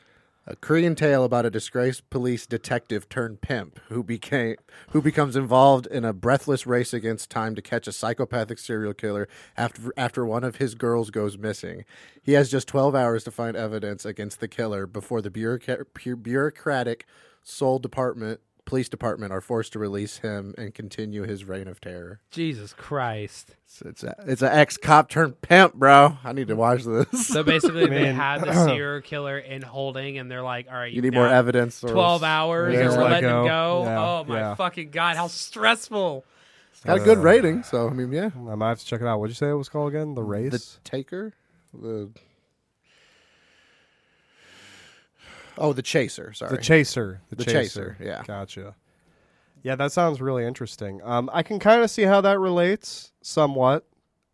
a Korean tale about a disgraced police detective turned pimp who became who becomes involved in a breathless race against time to catch a psychopathic serial killer after after one of his girls goes missing. He has just 12 hours to find evidence against the killer before the bureaucratic Seoul department police department are forced to release him and continue his reign of terror. Jesus Christ. It's it's a, it's an ex cop turned pimp, bro. I need to watch this. So basically, they Man. had the serial killer in holding, and they're like, "All right, you need more evidence. Or Twelve hours, Yeah, and we're let letting him go. go. Yeah, oh my yeah. fucking god, how stressful! Got a good Uh, rating, so I mean, yeah. I might have to check it out. What'd you say it was called again? The race, The Taker? The Oh, the Chaser, sorry. The Chaser. The, The Chaser. Chaser, yeah. Gotcha. Yeah, that sounds really interesting. Um, I can kind of see how that relates somewhat.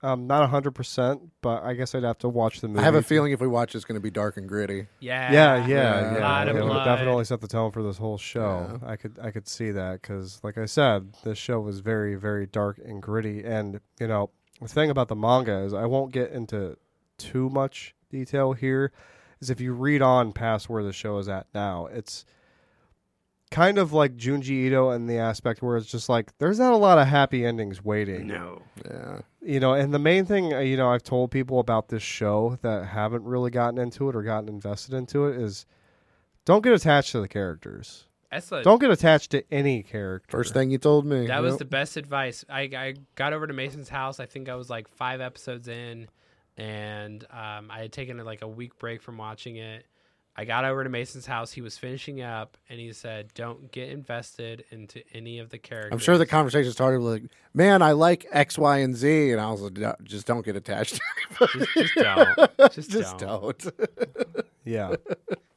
Um, not hundred percent, but I guess I'd have to watch the movie. I have a feeling if we watch it's going to be dark and gritty. Yeah, Yeah, yeah, Yeah, yeah. a lot of it would blood. definitely set the tone for this whole show. I could, I could see that because, like I said, this show was very, very dark and gritty. And you know, the thing about the manga is, I won't get into too much detail here. Is if you read on past where the show is at now, it's kind of like Junji Ito in the aspect where it's just like there's not a lot of happy endings waiting No, Yeah. you know and the main thing uh, you know i've told people about this show that haven't really gotten into it or gotten invested into it is don't get attached to the characters that's a, don't get attached to any character First thing you told me. that was Yep. the best advice. I I got over to Mason's house. I think I was like five episodes in, and um, I had taken like a week break from watching it. I got over to Mason's house. He was finishing up, and he said, "Don't get invested into any of the characters." I'm sure the conversation started with like, "Man, I like X, Y, and Z," and I was like, "No, "Just don't get attached. to just, just don't. Just, Just don't. don't." yeah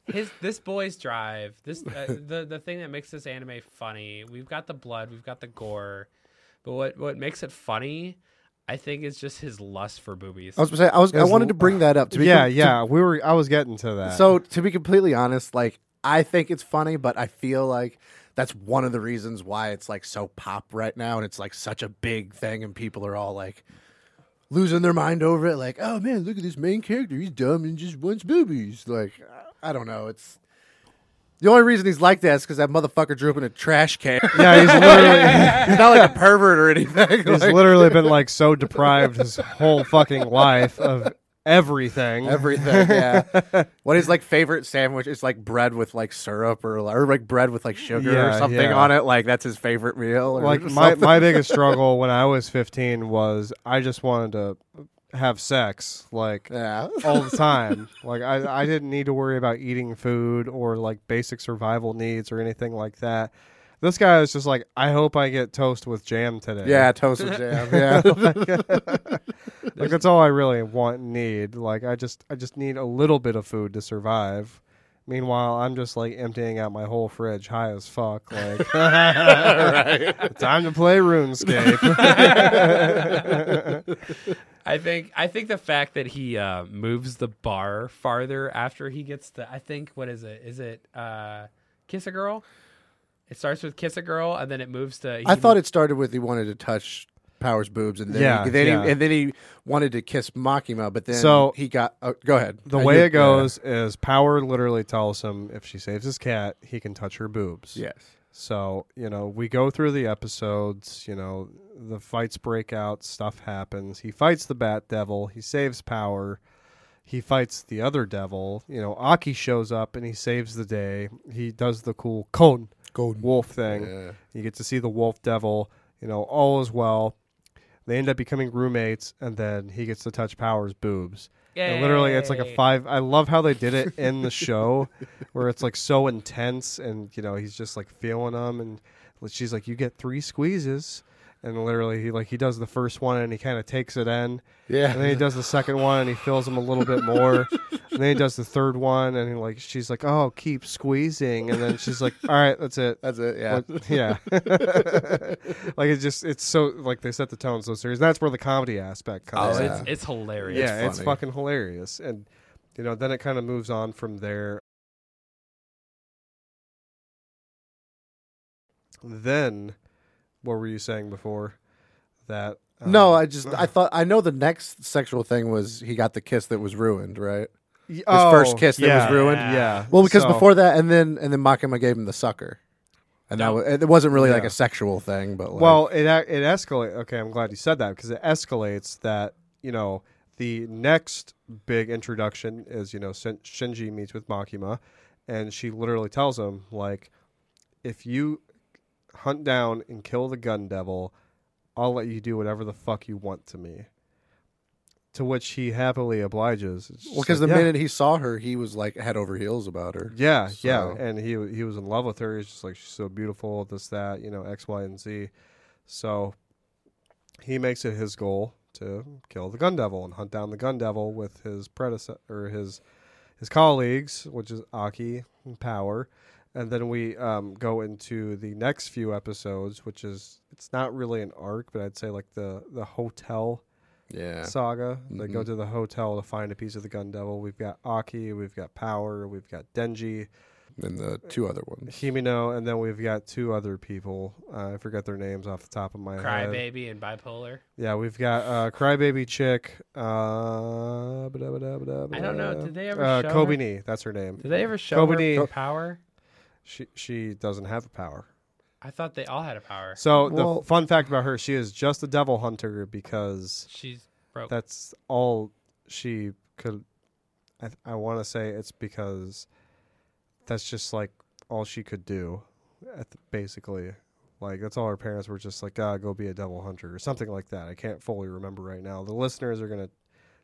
his this boy's drive this uh, the the thing that makes this anime funny we've got the blood we've got the gore but what what makes it funny i think it's just his lust for boobies I was gonna say I was I wanted to bring that up. To be yeah com- to- yeah we were i was getting to that So to be completely honest, like I think it's funny, but I feel like that's one of the reasons why it's like so pop right now, and it's like such a big thing, and people are all like losing their mind over it. Like, oh man, look at this main character; he's dumb and just wants boobies. Like, I don't know. It's the only reason he's like that is because that motherfucker drew up in a trash can. yeah he's literally he's not like a pervert or anything. he's Like- literally been like so deprived his whole fucking life of everything. Everything, yeah. what is like favorite sandwich? It's like bread with like syrup or, or like bread with like sugar or something yeah. on it. Like that's his favorite meal. Or like my, something. my biggest struggle when I was 15 was I just wanted to have sex like yeah. all the time. like I, I didn't need to worry about eating food or like basic survival needs or anything like that. This guy is just like, I hope I get toast with jam today. Yeah, toast with jam. Yeah. like that's all I really want and need. Like I just I just need a little bit of food to survive. Meanwhile, I'm just like emptying out my whole fridge high as fuck. Like time to play RuneScape. I think I think the fact that he uh, moves the bar farther after he gets the I think what is it? Is it uh, Kiss a Girl? It starts with Kiss a Girl and then it moves to. I thought it started with he wanted to touch Power's boobs, and then Yeah, he, then yeah. he, and then he wanted to kiss Makima, but then So- he got. Oh, go ahead. the Uh, way you- it goes is Power literally tells him if she saves his cat, he can touch her boobs. Yes. So, you know, we go through the episodes, you know, the fights break out, stuff happens. He fights the Bat Devil, he saves power. He fights the other devil. You know, Aki shows up and he saves the day. He does the cool cone Golden. wolf thing. Yeah. You get to see the wolf devil, you know, all is well. They end up becoming roommates and then he gets to touch Power's boobs. Literally, it's like a five. I love how they did it in the show, where it's like so intense, and you know he's just like feeling them, and she's like, "You get three squeezes," and literally he like he does the first one and he kind of takes it in, Yeah. and then he does the second one and he fills them a little bit more, and then he does the third one and he like she's like, "Oh, keep squeezing," and then she's like, "All right, that's it." That's it. Yeah. What- yeah. like it's just it's so like they set the tone so serious. That's where the comedy aspect Oh, comes. in. it's it's hilarious. yeah, it's funny. fucking hilarious, and you know then it kind of moves on from there. Then, what were you saying before? That um, No, I just I thought I know the next sexual thing was he got the kiss that was ruined, right? his first kiss that was ruined? Yeah. Well, because So- before that, and then and then Makima gave him the sucker, and No. that was, it wasn't really like a sexual thing, but like, Well, it it escalates. Okay, I'm glad you said that because it escalates that you know the next big introduction is you know Shinji meets with Makima, and she literally tells him like, if you hunt down and kill the gun devil, I'll let you do whatever the fuck you want to me. To which he happily obliges. Well, because like, the "Yeah." minute he saw her, he was like head over heels about her. Yeah, yeah, and he he was in love with her. He's just like she's so beautiful, this that, you know, X, Y, and Z. So he makes it his goal to kill the Gun Devil and hunt down the Gun Devil with his predecessor or his his colleagues, which is Aki and Power. And then we um, go into the next few episodes, which is it's not really an arc, but I'd say like the the hotel Yeah, saga. They go Mhm. to the hotel to find a piece of the Gun Devil. We've got Aki, we've got Power, we've got Denji, and the two other ones. Himeno, and then we've got two other people. Uh, I forget their names off the top of my head. Crybaby and bipolar. Yeah, we've got uh, Crybaby Chick. Uh. I don't know, did they ever Uh, show Kobe her? Nee, that's her name. Did they ever show Kobe her Nee- power? She she doesn't have a power. I thought they all had a power. So Well- the fun fact about her, she is just a devil hunter because She's broke. that's all she could i, I want to say it's because that's just like all she could do at the, basically like that's all her parents were just like ah go be a devil hunter or something like that i can't fully remember right now the listeners are going to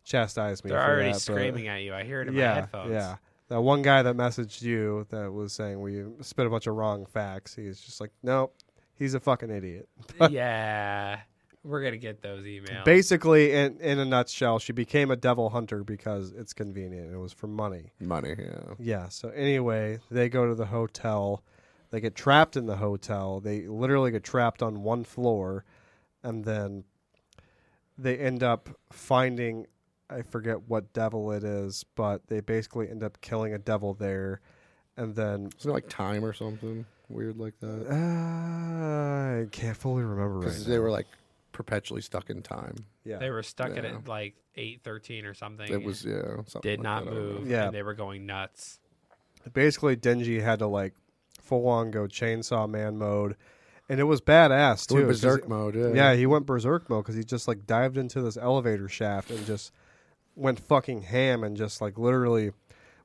chastise me They're for already that, but- screaming at you. I hear it in my yeah headphones. yeah that one guy that messaged you that was saying we spit a bunch of wrong facts he's just like nope he's a fucking idiot yeah. We're gonna get those emails. Basically, in in a nutshell, she became a devil hunter because it's convenient. It was for money. Money. Yeah. Yeah. So anyway, they go to the hotel. They get trapped in the hotel. They literally get trapped on one floor, and then they end up finding. I forget what devil it is, but they basically end up killing a devil there, and then Isn't it like time or something weird like that? uh, I can't fully remember right Because now. they were like perpetually stuck in time. yeah. they were stuck at Yeah. it like eight thirteen or something. It was yeah. Something did like not that, I don't know. move. Yeah. and they were going nuts. basically Denji had to like full on go chainsaw man mode, and it was badass It went berserk mode. Yeah. Yeah, he went berserk mode because he just like dived into this elevator shaft and just went fucking ham and just like literally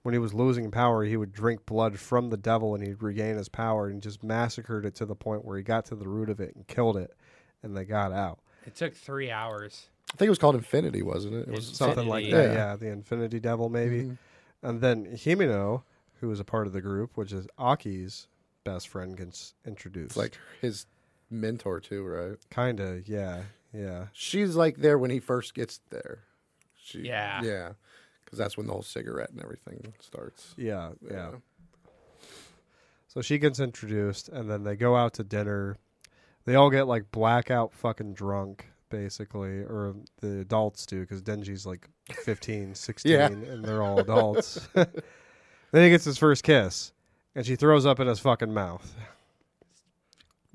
when he was losing power, he would drink blood from the devil and he'd regain his power and just massacred it to the point where he got to the root of it and killed it and they got out. It took three hours. I think it was called Infinity, wasn't it? It was Something like that. Yeah. Yeah. the Infinity Devil maybe. Mhm. And then Himeno, who was a part of the group, which is Aki's best friend, gets introduced. It's like his mentor too, right? kinda, yeah, yeah. She's like there when he first gets there. She, Yeah. yeah, because that's when the whole cigarette and everything starts. Yeah, yeah. So she gets introduced, and then they go out to dinner. They all get like blackout fucking drunk, basically, or the adults do, because Denji's like 15, 16, Yeah. and they're all adults. then he gets his first kiss, and she throws up in his fucking mouth.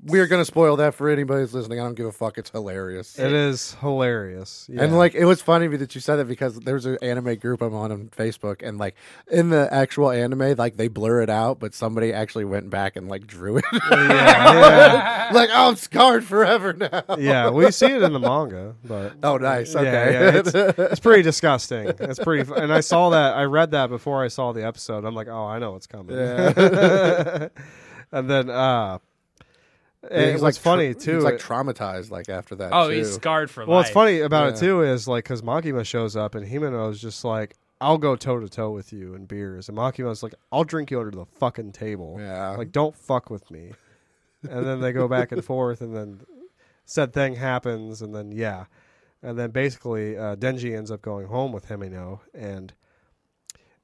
We're gonna spoil that for anybody who's listening. I don't give a fuck. It's hilarious. It is hilarious. Yeah. And like it was funny to me that you said that because there's an anime group I'm on on Facebook, and like in the actual anime, like they blur it out, but somebody actually went back and like drew it. yeah, like oh, I'm scarred forever now. yeah, yeah. We see it in the manga, but Oh, nice. Yeah, Okay. yeah, it's, it's pretty disgusting. It's pretty, fu- and I saw that. I read that before I saw the episode. I'm like, oh, I know what's coming. Yeah. and then, uh, it he's, was like, funny tra- too. He's like traumatized like after that. Oh, too. he's scarred for well, life. Well, what's funny about it too is like because Makima shows up and Himeno is just like, I'll go toe to toe with you in beers, and Makima's like, I'll drink you under the fucking table. Yeah. Like, don't fuck with me. And then they go back and forth, and then said thing happens, and then yeah, and then basically uh, Denji ends up going home with Himeno, and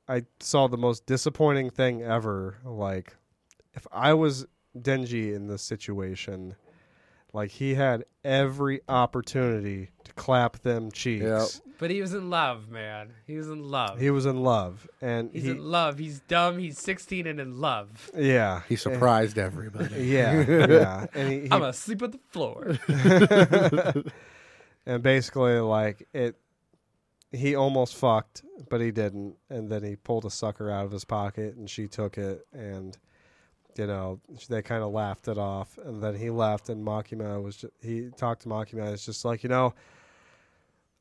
I saw the most disappointing thing ever. Like, if I was Denji in this situation, like he had every opportunity to clap them cheeks. Yep. But he was in love, man. He was in love. He was in love, and He's he, in love. He's dumb. He's 16 and in love. yeah, he surprised everybody. yeah, yeah, and he, he I'm gonna sleep on the floor. and basically like it he almost fucked but he didn't and then he pulled a sucker out of his pocket and she took it and you know they kind of laughed it off and then he left and makima was just, he talked to makima it's just like you know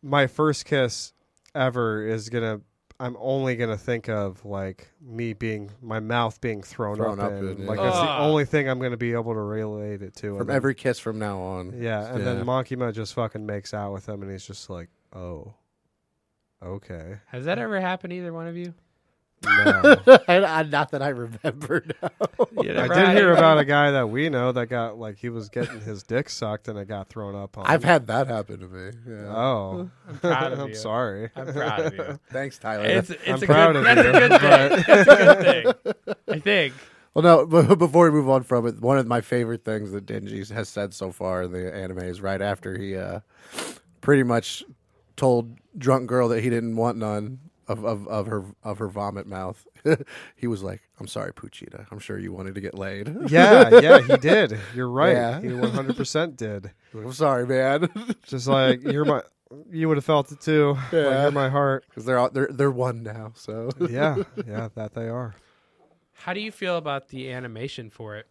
my first kiss ever is gonna i'm only gonna think of like me being my mouth being thrown, Thrown up, up in. in, yeah. like that's the ah. only thing i'm gonna be able to relate it to From then- every kiss from now on. yeah, and Yeah. then Makima just fucking makes out with him, and he's just like, "Oh, okay." Has that ever happened to either one of you? No. I, I- not that I remember now. You I never did hear about a guy that we know that got like he was getting his dick sucked, and it got thrown up on. I've had that happen to me. Yeah. Oh, I'm proud of I'm you. sorry. I'm proud of you. Thanks, Tyler. It's, it's I'm a proud good, of that's you, a good thing. That's a good thing. I think. Well, no, but before we move on from it, one of my favorite things that Denji has said so far in the anime is right after he uh, pretty much told drunk girl that he didn't want none of, of, of her of her vomit mouth. he was like, "I'm sorry, Pochita. I'm sure you wanted to get laid." yeah, yeah, he did. You're right. Yeah. He 100 percent did. I'm sorry, man, Just like you're my, you would have felt it too. Like, Yeah. you're my heart. because they're all, they're they're one now. So Yeah, yeah, that they are. How do you feel about the animation for it?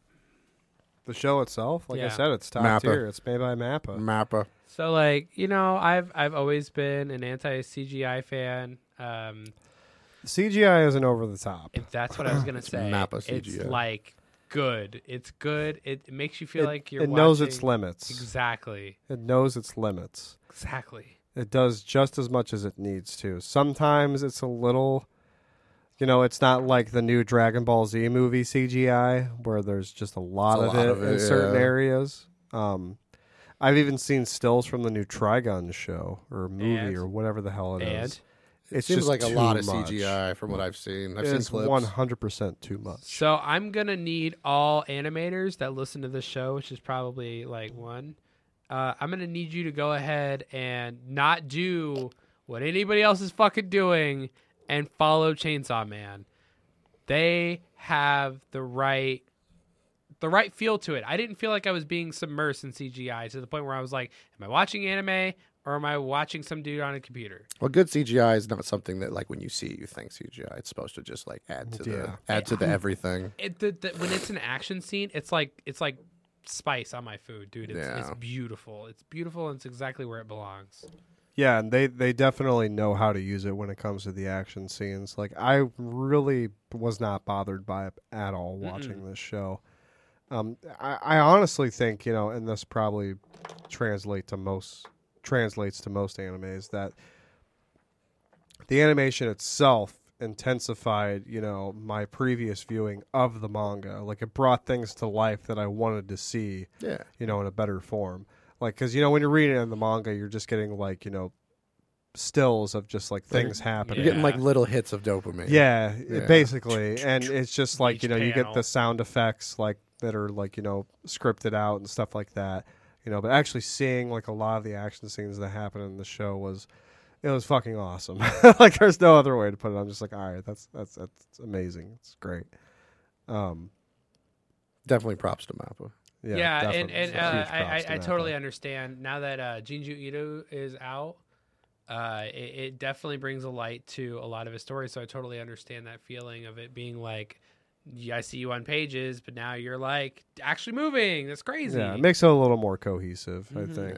The show itself, like I said, it's top Mappa. tier. It's made by Mappa. Mappa. So like, you know, I've I've always been an anti CGI fan. Um CGI isn't over the top. if that's what I was gonna say. Mappa It's CGI. like good. It's good. It, it makes you feel it, like you're it knows its limits. Exactly. It knows its limits. Exactly. It does just as much as it needs to. Sometimes it's a little, you know, it's not like the new Dragon Ball Z movie CGI where there's just a lot, a of, lot it of in it, certain yeah. areas. Um, I've even seen stills from the new Trigun show or movie And? or whatever the hell it is. And It It's seems just like a lot of much. CGI from what I've seen. I've It's seen one hundred percent too much. so I'm gonna need all animators that listen to this show, which is probably like one. Uh, I'm gonna need you to go ahead and not do what anybody else is fucking doing and follow Chainsaw Man. They have the right the right feel to it. I didn't feel like I was being submersed in CGI to the point where I was like, am I watching anime or am I watching some dude on a computer? Well, good CGI is not something that like when you see it, you think CGI. It's supposed to just like add to Yeah. the add to the everything. It the, the, when it's an action scene, it's like it's like spice on my food, dude. It's, it's beautiful. It's beautiful and it's exactly where it belongs. Yeah, and they they definitely know how to use it when it comes to the action scenes. Like I really was not bothered by it at all watching this show. Um, I, I honestly think you know, and this probably translate to most translates to most animes that the animation itself intensified you know my previous viewing of the manga like it brought things to life that i wanted to see Yeah. you know, in a better form. Like, because you know, when you're reading it in the manga, you're just getting like you know, stills of just like things happening. You're getting like little hits of dopamine. Yeah, Yeah. basically, and it's just like Each you know, you get the sound effects like that are like you know scripted out and stuff like that. You know, but actually seeing like a lot of the action scenes that happen in the show was. It was fucking awesome. like there's no other way to put it. I'm just like, all right, that's that's that's amazing. It's great. Um, Definitely props to Mappa. yeah, Yeah, and and uh, I, I, I totally understand now that uh, Junji Ito is out. Uh, it, it definitely brings a light to a lot of his stories. So I totally understand that feeling of it being like, yeah, I see you on pages, but now you're like actually moving. That's crazy. Yeah, it makes it a little more cohesive, Mhm. I think.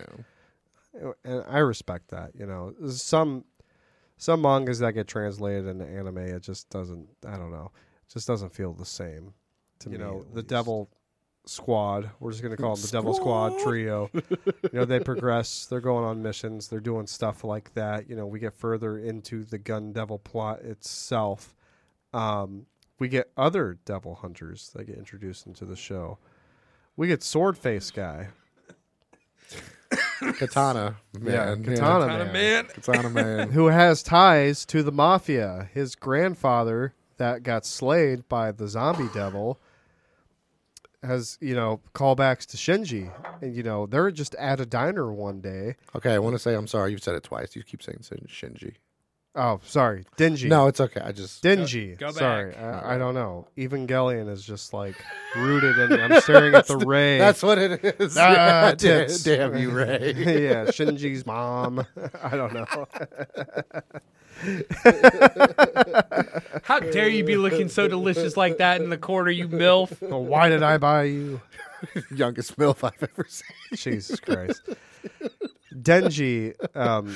Yeah. and I respect that. You know, some some mangas that get translated into anime, it just doesn't. I don't know, just doesn't feel the same to You me. know, the least. Devil Squad. We're just gonna call them the Devil Squad trio. you know, they progress. They're going on missions. They're doing stuff like that. You know, we get further into the Gun Devil plot itself. Um, we get other devil hunters that get introduced into the show. We get Sword Face guy. Katana. Man. yeah, Katana, Kinda man. man. Katana man. who has ties to the mafia. His grandfather that got slayed by the zombie devil has, you know, callbacks to Shinji. And, you know, they're just at a diner one day. Okay, I want to say I'm sorry. You've said it twice. You keep saying Shin- Shinji. Oh, sorry. Denji. No, it's okay. I just Denji. Go- go Sorry. back. I, I don't know. Evangelion is just like rooted in. I'm staring at the Rei. That's what it is. Ah, Yeah, da- damn you, Rei. yeah, Shinji's mom. I don't know. How dare you be looking so delicious like that in the corner, you milf? Well, why did I buy you? Youngest MILF I've ever seen. Jesus Christ. Denji, um,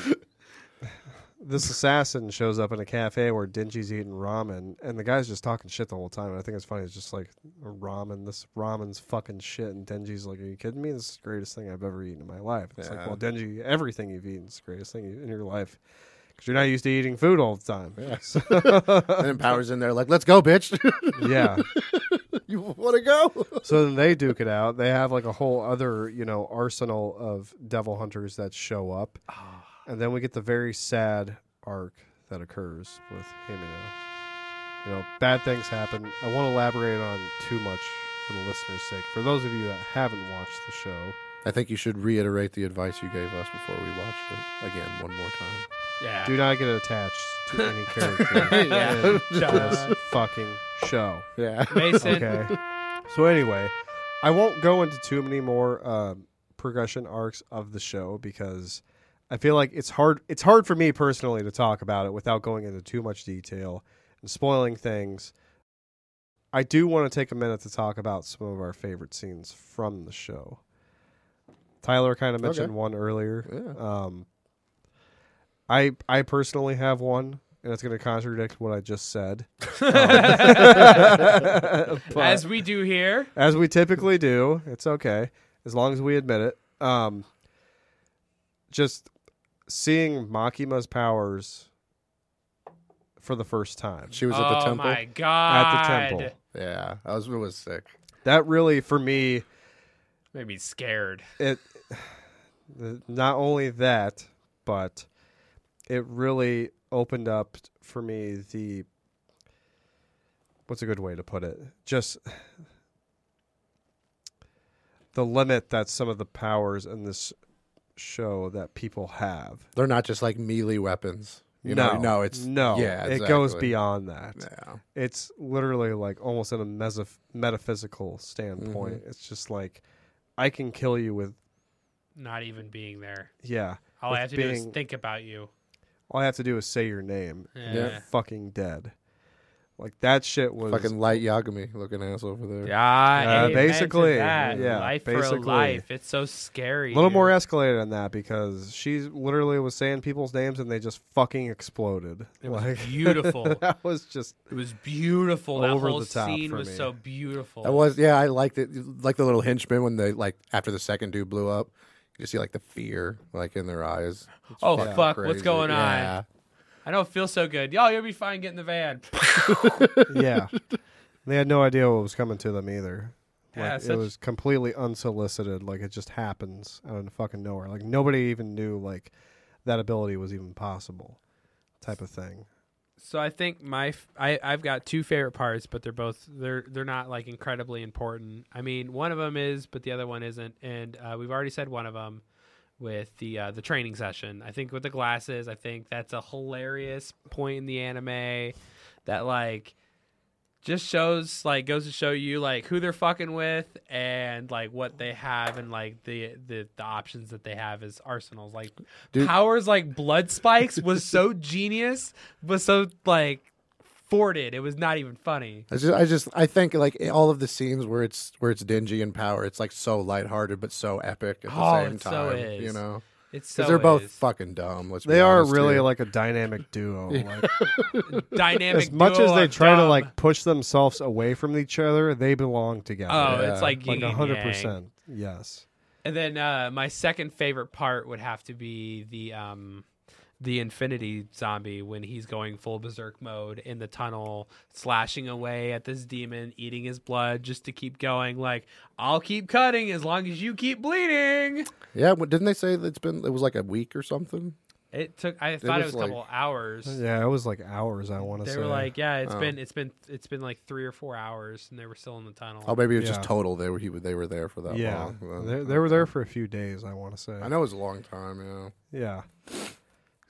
this assassin shows up in a cafe where Denji's eating ramen, and the guy's just talking shit the whole time. And I think it's funny. It's just like ramen. This ramen's fucking shit, and Denji's like, "Are you kidding me? This is the greatest thing I've ever eaten in my life." It's like, well, Denji, everything you've eaten is the greatest thing in your life because you're not used to eating food all the time. Yeah. and then Power's in there like, let's go, bitch. yeah. you want to go? So then they duke it out. They have like a whole other, you know, arsenal of devil hunters that show up. Ah. And then we get the very sad arc that occurs with Himeno. You know, bad things happen. I won't elaborate on too much for the listener's sake. For those of you that haven't watched the show, I think you should reiterate the advice you gave us before we watched it again one more time. Yeah. do not get attached to any character Yeah. in this fucking show. Yeah. Mason. Okay. so anyway, I won't go into too many more um, progression arcs of the show because I feel like it's hard. It's hard for me personally to talk about it without going into too much detail and spoiling things. I do want to take a minute to talk about some of our favorite scenes from the show. Tyler kind of mentioned Okay. one earlier. Yeah. Um, I I personally have one, and it's going to contradict what I just said. Um, As we do here. as we typically do. It's okay as long as we admit it. Um, just seeing Makima's powers for the first time She was oh at the temple. Oh my god. at the temple. Yeah. That was, it was sick. That really, for me, Made me scared. it not only that, but it really opened up for me the what's a good way to put it? Just the limit that some of the powers in this show that people have. They're not just like melee weapons. You no, know, no, it's no. Yeah, it goes beyond that. Yeah. It's literally like almost in a mesoph- metaphysical standpoint. Mm-hmm. It's just like I can kill you with Not even being there. yeah. All I have to do is think about you. All I have to do is say your name. and Yeah. You're fucking dead. Like that shit was Fucking light Yagami looking ass over there. Yeah, Uh, amen basically, that. yeah, life basically. for life. It's so scary. a little dude. more escalated than that because she literally was saying people's names and they just fucking exploded. It was like beautiful. that was just It was beautiful. That Over whole the top scene for was me. so beautiful. That was yeah, I liked it. Like the little henchman when they like after the second dude blew up, you just see like the fear like in their eyes. It's Oh, fucking fuck, what's going on? Yeah. I don't feel so good. Y'all, you'll be fine. Get in the van. yeah. They had no idea what was coming to them either. Like, Yeah, it was completely unsolicited. Like it just happens out of fucking nowhere. Like nobody even knew like that ability was even possible, type of thing. So I think my f- I I've got two favorite parts, but they're both they're they're not like incredibly important. I mean, one of them is, but the other one isn't, and uh, we've already said one of them with the uh, the training session. I think with the glasses, I think that's a hilarious point in the anime that like just shows like goes to show you like who they're fucking with and like what they have and like the the, the options that they have as arsenals like Dude. powers like blood spikes was so genius but so like forwarded it was not even funny I just, I just, I think like all of the scenes where it's where it's Denji and power, it's like so lighthearted but so epic at the Oh, same it so time. is. You know, it's because so they're both is. fucking dumb. Let's be They are really here. like a dynamic duo. Like dynamic as much duo as they of try to like push themselves away from each other, they belong together. oh Yeah. it's like like a hundred percent. Yes. And then uh, my second favorite part would have to be the um, the Infinity Zombie when he's going full berserk mode in the tunnel, slashing away at this demon, eating his blood just to keep going. Like I'll keep cutting as long as you keep bleeding. yeah. What, didn't they say that it's been? It was like a week or something. It took. I thought it was was a couple hours. Yeah, it was like hours. I want to say. They say. were like, yeah, it's Oh. been it's been it's been like three or four hours, and they were still in the tunnel. Oh, maybe it was Yeah. just total. They were he, they were there for that yeah, long. They, they were there for a few days. I want to say. I know it was a long time. Yeah. Yeah.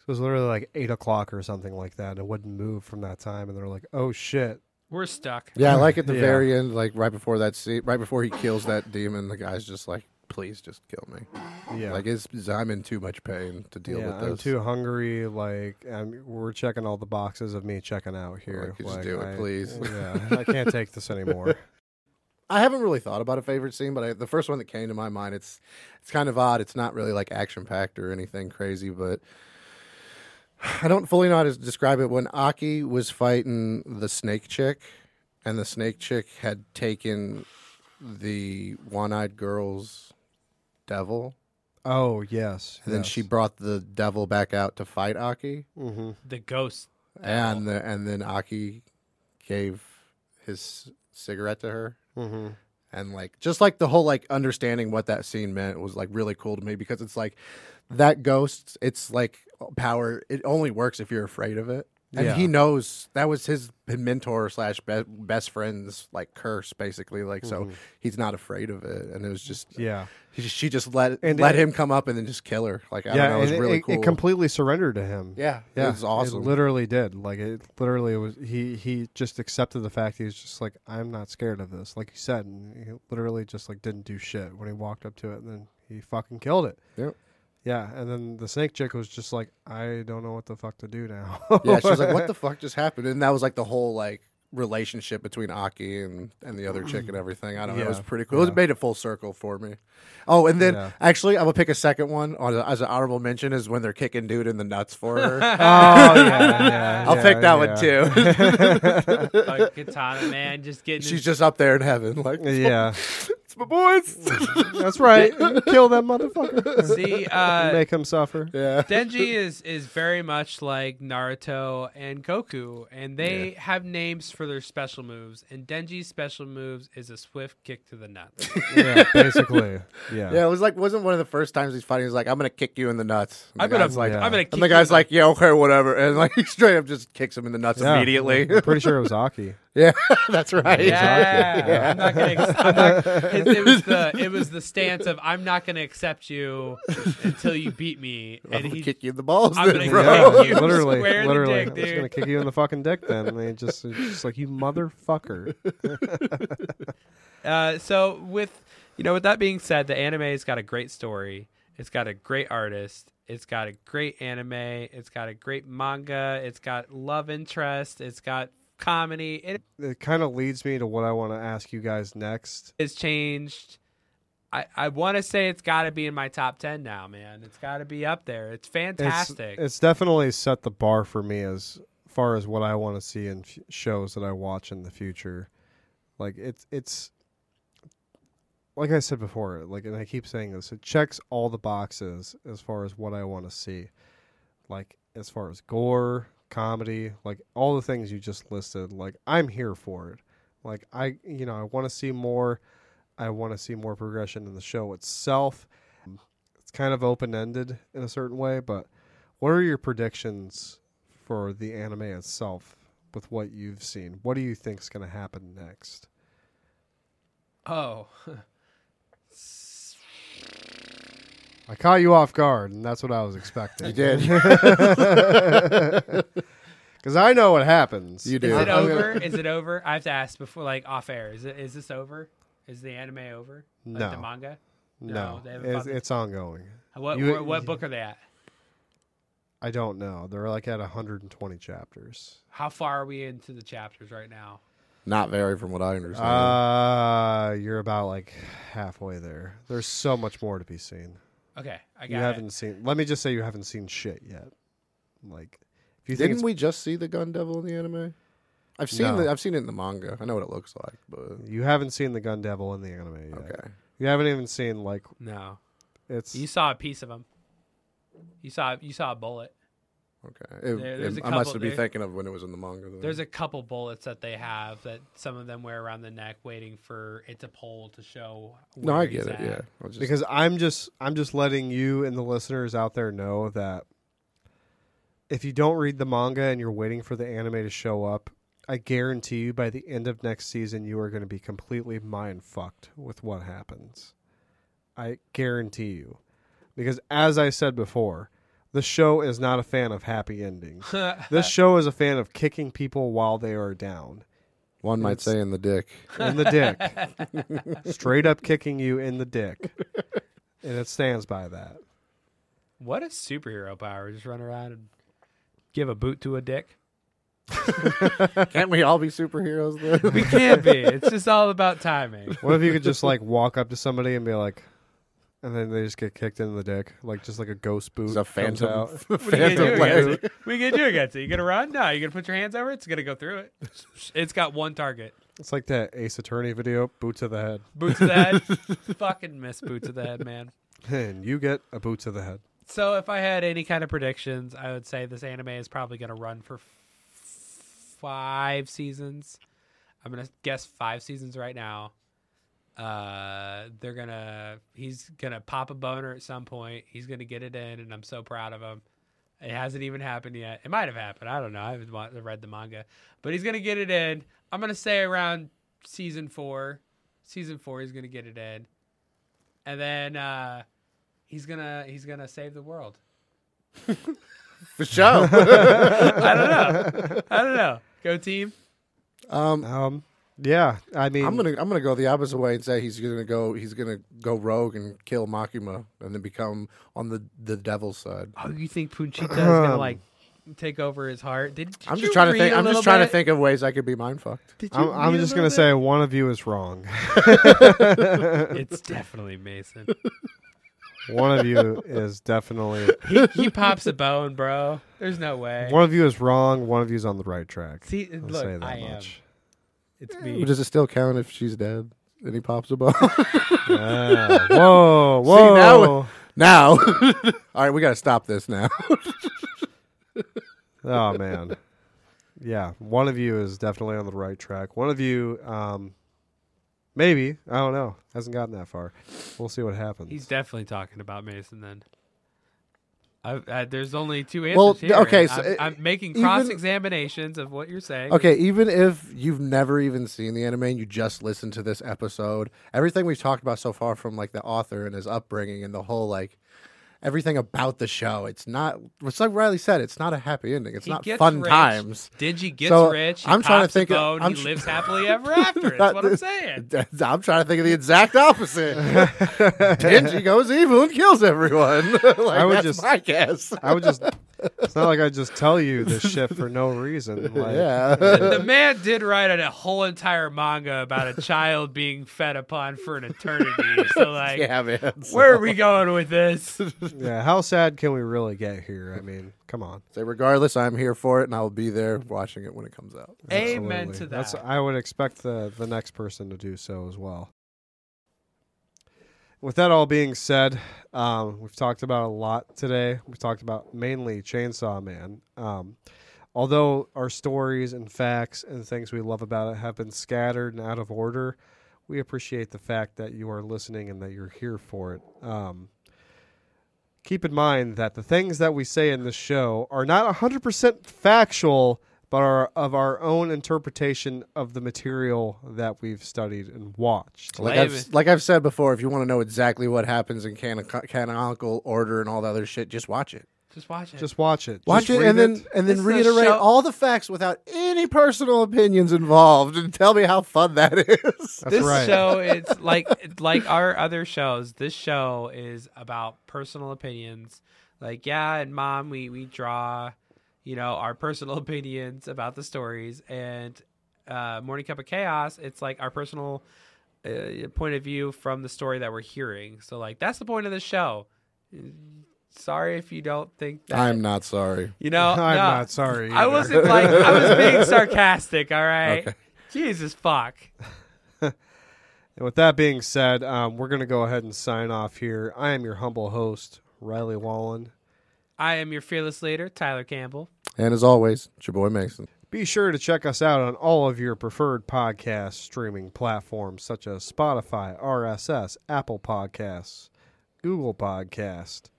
It was literally like eight o'clock or something like that. And it wouldn't move from that time, and they're like, "Oh shit!" We're stuck. Yeah, I like at the Yeah. very end, like right before that scene, right before he kills that demon, the guy's just like, "Please, just kill me." Yeah, Like, it's, I'm in too much pain to deal yeah. with this. I'm too hungry. Like, I'm, we're checking all the boxes of me checking out here. Like, just do it, I- please. Yeah, I can't take this anymore. I haven't really thought about a favorite scene, but I, the first one that came to my mind, it's it's kind of odd. It's not really like action packed or anything crazy, but I don't fully know how to describe it. When Aki was fighting the snake chick, and the snake chick had taken the one eyed girl's devil, Oh yes, and then she brought the devil back out to fight Aki, hmm The ghost. and the, and then Aki gave his cigarette to her. hmm and like just like the whole like understanding what that scene meant was like really cool to me because it's like that ghost it's like power it only works if you're afraid of it and Yeah. he knows that was his mentor slash be- best friend's like curse basically like so he's not afraid of it and it was just Mm-hmm. Yeah, he, she just let And let it- him come up and then just kill her like I yeah. don't know it was really it, cool it completely surrendered to him. yeah Yeah, it was awesome It literally did. Like it literally was. He he just accepted the fact he was just like, I'm not scared of this. Like you said, and he literally just like didn't do shit when he walked up to it, and then he fucking killed it. Yep. Yeah, and then the snake chick was just like, I don't know what the fuck to do now. yeah she was like what the fuck just happened and that was like the whole like relationship between Aki and, and the other chick and everything. I don't know. It was Yeah, pretty cool. It made it full circle for me. Oh, and then Yeah. actually, I'm gonna pick a second one on as an honorable mention is when they're kicking dude in the nuts for her. oh yeah, yeah. I'll yeah, pick that yeah. one too. Like Katana man, just getting. She's just up there in heaven, like yeah, it's my boys. that's right. Kill that motherfucker. see. Uh, Make him suffer. yeah, Denji is is very much like Naruto and Goku, and they have names for their special moves. And Denji's special moves is a swift kick to the nuts. Yeah, basically. Yeah. yeah. It was like wasn't one of the first times he's fighting. He's like, I'm gonna kick you in the nuts. And the I'm gonna guy's like, Yeah. I'm gonna. Kick and the guy's in like, yeah, okay, whatever, and like he straight up just kicks him in the nuts Yeah. immediately. I'm pretty sure it was Aki. Yeah, that's right. Yeah, I'm not gonna. Ex- I'm not, it, it was the it was the stance of I'm not gonna accept you until you beat me, I'm and he kick you in the balls, I'm then, gonna bro. kick you literally, square in the literally. dick, I was dude. gonna kick you in the fucking dick then. And they just, just like you motherfucker. Uh, so with you know with that being said, the anime's got a great story. It's got a great artist. It's got a great anime. It's got a great manga. It's got love interest. It's got comedy. It it kind of leads me to what I want to ask you guys next. has changed. I, I want to say it's got to be in my top 10 now, man. It's got to be up there. It's It's, fantastic. it's definitely set the bar for me as far as what I want to see in f- shows that I watch in the future. Like it's it's like I said before, like and I keep saying this, it checks all the boxes as far as what I want to see. Like as far as gore, comedy, like all the things you just listed, like I'm here for it. Like I you know, I want to see more I want to see more progression in the show itself. It's kind of open-ended in a certain way, but what are your predictions for the anime itself with what you've seen? What do you think's going to happen next? oh. I caught you off guard, and that's what I was expecting. You did. Because I know what happens. You do. Is it over? Is it over? I have to ask before, like off air. Is it? Is this over? Is the anime over? Like No. the manga. No, No, they it's, it's ongoing. What You- what, what book are they at? I don't know. They're like at 120 chapters. How far are we into the chapters right now? Not very, from what I understand. Uh, you're about like halfway there. There's so much more to be seen. Okay, I got You haven't seen. Let me just say you haven't seen shit yet. Like, if you Didn't it's, we just see the Gun Devil in the anime? I've seen No. the, I've seen it in the manga. I know what it looks like, but you haven't seen the Gun Devil in the anime yet. okay. You haven't even seen like No, it's. you saw a piece of him. You saw you saw a bullet. Okay. It- There- there's it- a I must couple- be thinking of when it was in the manga. Then. There's a couple bullets that they have that some of them wear around the neck, waiting for it to pull to show. no, where I he's get it. at. Yeah, just, because I'm just I'm just letting you and the listeners out there know that if you don't read the manga and you're waiting for the anime to show up, I guarantee you by the end of next season you are going to be completely mind fucked with what happens. I guarantee you. Because as I said before, the show is not a fan of happy endings. this show is a fan of kicking people while they are down. one might it's- say in the dick. In the dick. Straight up kicking you in the dick. And it stands by that. What a superhero power! Just run around and give a boot to a dick. Can't we all be superheroes then? We can't be. It's just all about timing. What if you could just like walk up to somebody and be like, and then they just get kicked in the dick, like just like a ghost boot. It's a comes phantom, out. What are you phantom gonna do leg. against it? What are you gonna do against it? You gonna run? No, you gonna put your hands over it. It's gonna go through it. It's got one target. It's like that Ace Attorney video, boot to the head, Boot to the head. Fucking miss boot to the head, man. and you get a boot to the head. So if I had any kind of predictions, I would say this anime is probably gonna run for f- five seasons. I'm gonna guess five seasons right now. Uh, they're gonna he's gonna pop a boner at some point. He's gonna get it in, and I'm so proud of him. It hasn't even happened yet. It might have happened. I don't know. I haven't read the manga, but he's gonna get it in. I'm gonna say around season four. Season four, he's gonna get it in, and then uh, he's gonna he's gonna save the world. For sure. I don't know. I don't know. Go team. um, Um, yeah, I mean, I'm gonna I'm gonna go the opposite way and say he's gonna go he's gonna go rogue and kill Makima and then become on the the devil's side. Oh, you think Pochita is gonna like take over his heart? Did, did I'm you just trying to read think. a I'm just trying to think of ways I could be mind fucked. I'm, I'm just gonna bit? say one of you is wrong. it's definitely Mason. one of you is definitely He, he pops a bone, bro. There's no way. one of you is wrong. One of you is on the right track. See, I'll look, say that I am. Much. It's But me. Does it still count if she's dead? And he pops a bone. Yeah. Whoa, See, whoa. now, all right, we got to stop this now. Oh man. Yeah, one of you is definitely on the right track. One of you, um, maybe I don't know, hasn't gotten that far. We'll see what happens. He's definitely talking about Mason then. I, I, there's only two answers Well, here. okay, so I'm, it- I'm making cross examinations of what you're saying. Okay, even if you've never even seen the anime and you just listened to this episode, everything we've talked about so far from like the author and his upbringing and the whole like everything about the show, it's not. It's like Riley said, it's not a happy ending. It's He not fun rich. times. Denji gets So, rich. He I'm trying to think of- bone, I'm he lives happily ever after. That's what I'm saying. I'm trying to think of the exact opposite. Denji goes evil and kills everyone. like, I would that's just- my guess. I would just It's not like I just tell you this shit for no reason. Like, yeah. the man did write a whole entire manga about a child being fed upon for an eternity. So like, yeah, man. where are we going with this? yeah. How sad can we really get here? I mean, come on. Say, regardless, I'm here for it, and I'll be there watching it when it comes out. Amen Absolutely. to That's, that. I would expect the the next person to do so as well. With that all being said, um, we've talked about a lot today. We've talked about mainly Chainsaw Man. Um, although our stories and facts and things we love about it have been scattered and out of order, we appreciate the fact that you are listening and that you're here for it. Um, keep in mind that the things that we say in this show are not 100% factual, but are of our own interpretation of the material that we've studied and watched. Like I've, like I've said before, if you want to know exactly what happens in canon- canonical order and all the other shit, just watch it. Just watch it. Just watch it. Watch Just it and then and then It's the reiterate show- all the facts without any personal opinions involved, and tell me how fun that is. That's this right. show it's like like our other shows this show is about personal opinions like yeah and mom we we draw you know our personal opinions about the stories and uh morning cup of chaos it's like our personal uh, point of view from the story that we're hearing so like that's the point of the show sorry if you don't think that I'm not sorry. you know I'm no, not sorry. i wasn't like i was being sarcastic all right Okay. jesus fuck And with that being said, um, we're going to go ahead and sign off here. I am your humble host, Riley Wallen. I am your fearless leader, Tyler Campbell. And as always, it's your boy Mason. Be sure to check us out on all of your preferred podcast streaming platforms such as Spotify, RSS, Apple Podcasts, Google Podcast.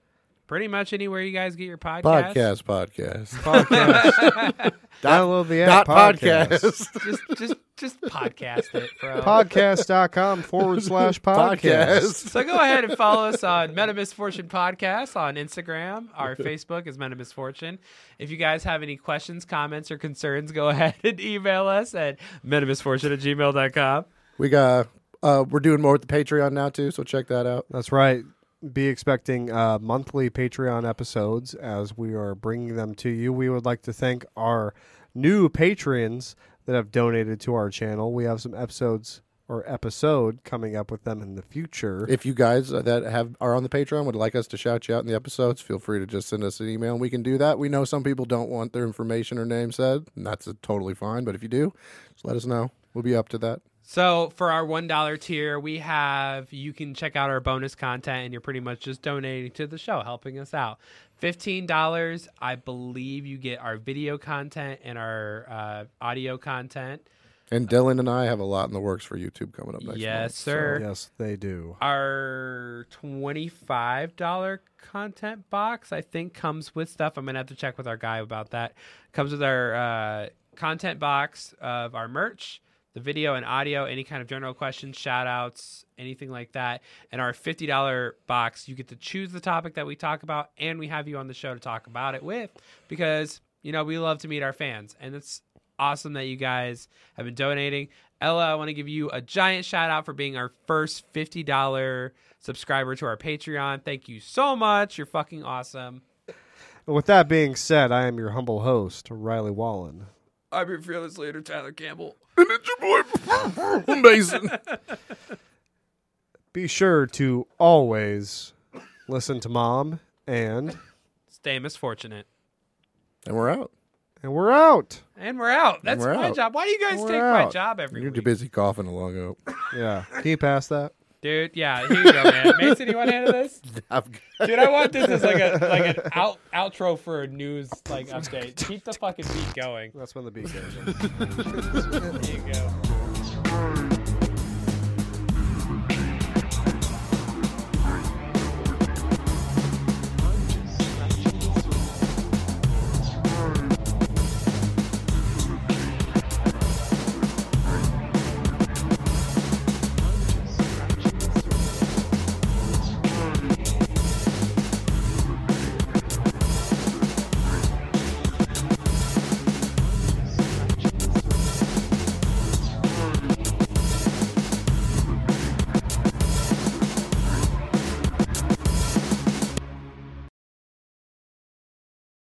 Pretty much anywhere you guys get your podcast. Podcast, podcast. Podcast. Download the app Dot podcast. podcast. Just, just, just podcast it, bro. Podcast.com forward slash podcast. Podcast. so go ahead and follow us on Meta Misfortune Podcast on Instagram. Our Facebook is Meta Misfortune. If you guys have any questions, comments, or concerns, go ahead and email us at metamisfortune at gmail.com. We got. Uh, we're doing more with the Patreon now too, so check that out. That's right. Be expecting uh, monthly Patreon episodes as we are bringing them to you. We would like to thank our new patrons that have donated to our channel. We have some episodes or episode coming up with them in the future. If you guys that have are on the Patreon would like us to shout you out in the episodes, feel free to just send us an email and we can do that. We know some people don't want their information or name said, and that's totally fine. But if you do, just let us know. We'll be up to that. So for our one dollar tier, we have you can check out our bonus content, and you're pretty much just donating to the show, helping us out. Fifteen dollars, I believe you get our video content and our uh, audio content. And Dylan and I have a lot in the works for YouTube coming up next yes, month. sir. yes, they do. Our twenty-five dollar content box, I think, comes with stuff. I'm gonna have to check with our guy about that. Comes with our uh, content box of our merch, the video and audio, any kind of general questions, shout outs, anything like that. And our fifty dollar box, you get to choose the topic that we talk about, and we have you on the show to talk about it with, because you know we love to meet our fans, and it's awesome that you guys have been donating. Ella, I want to give you a giant shout out for being our first $50 subscriber to our Patreon. Thank you so much. You're fucking awesome. With that being said, I am your humble host, Riley Wallen. I'm your fearless leader, Tyler Campbell. And it's your boy Mason. Be sure to always listen to mom and Stay misfortunate. and we're out. and we're out. And we're out. That's we're my out. job. Why do you guys We're take my job every You're week? too busy coughing to log out. Yeah. Can you pass that? Dude, yeah, here you go, man. Mason, you want to handle this? Dude, I want this as like a like an out, outro for a news like update. Keep the fucking beat going. That's when the beat goes. There you go.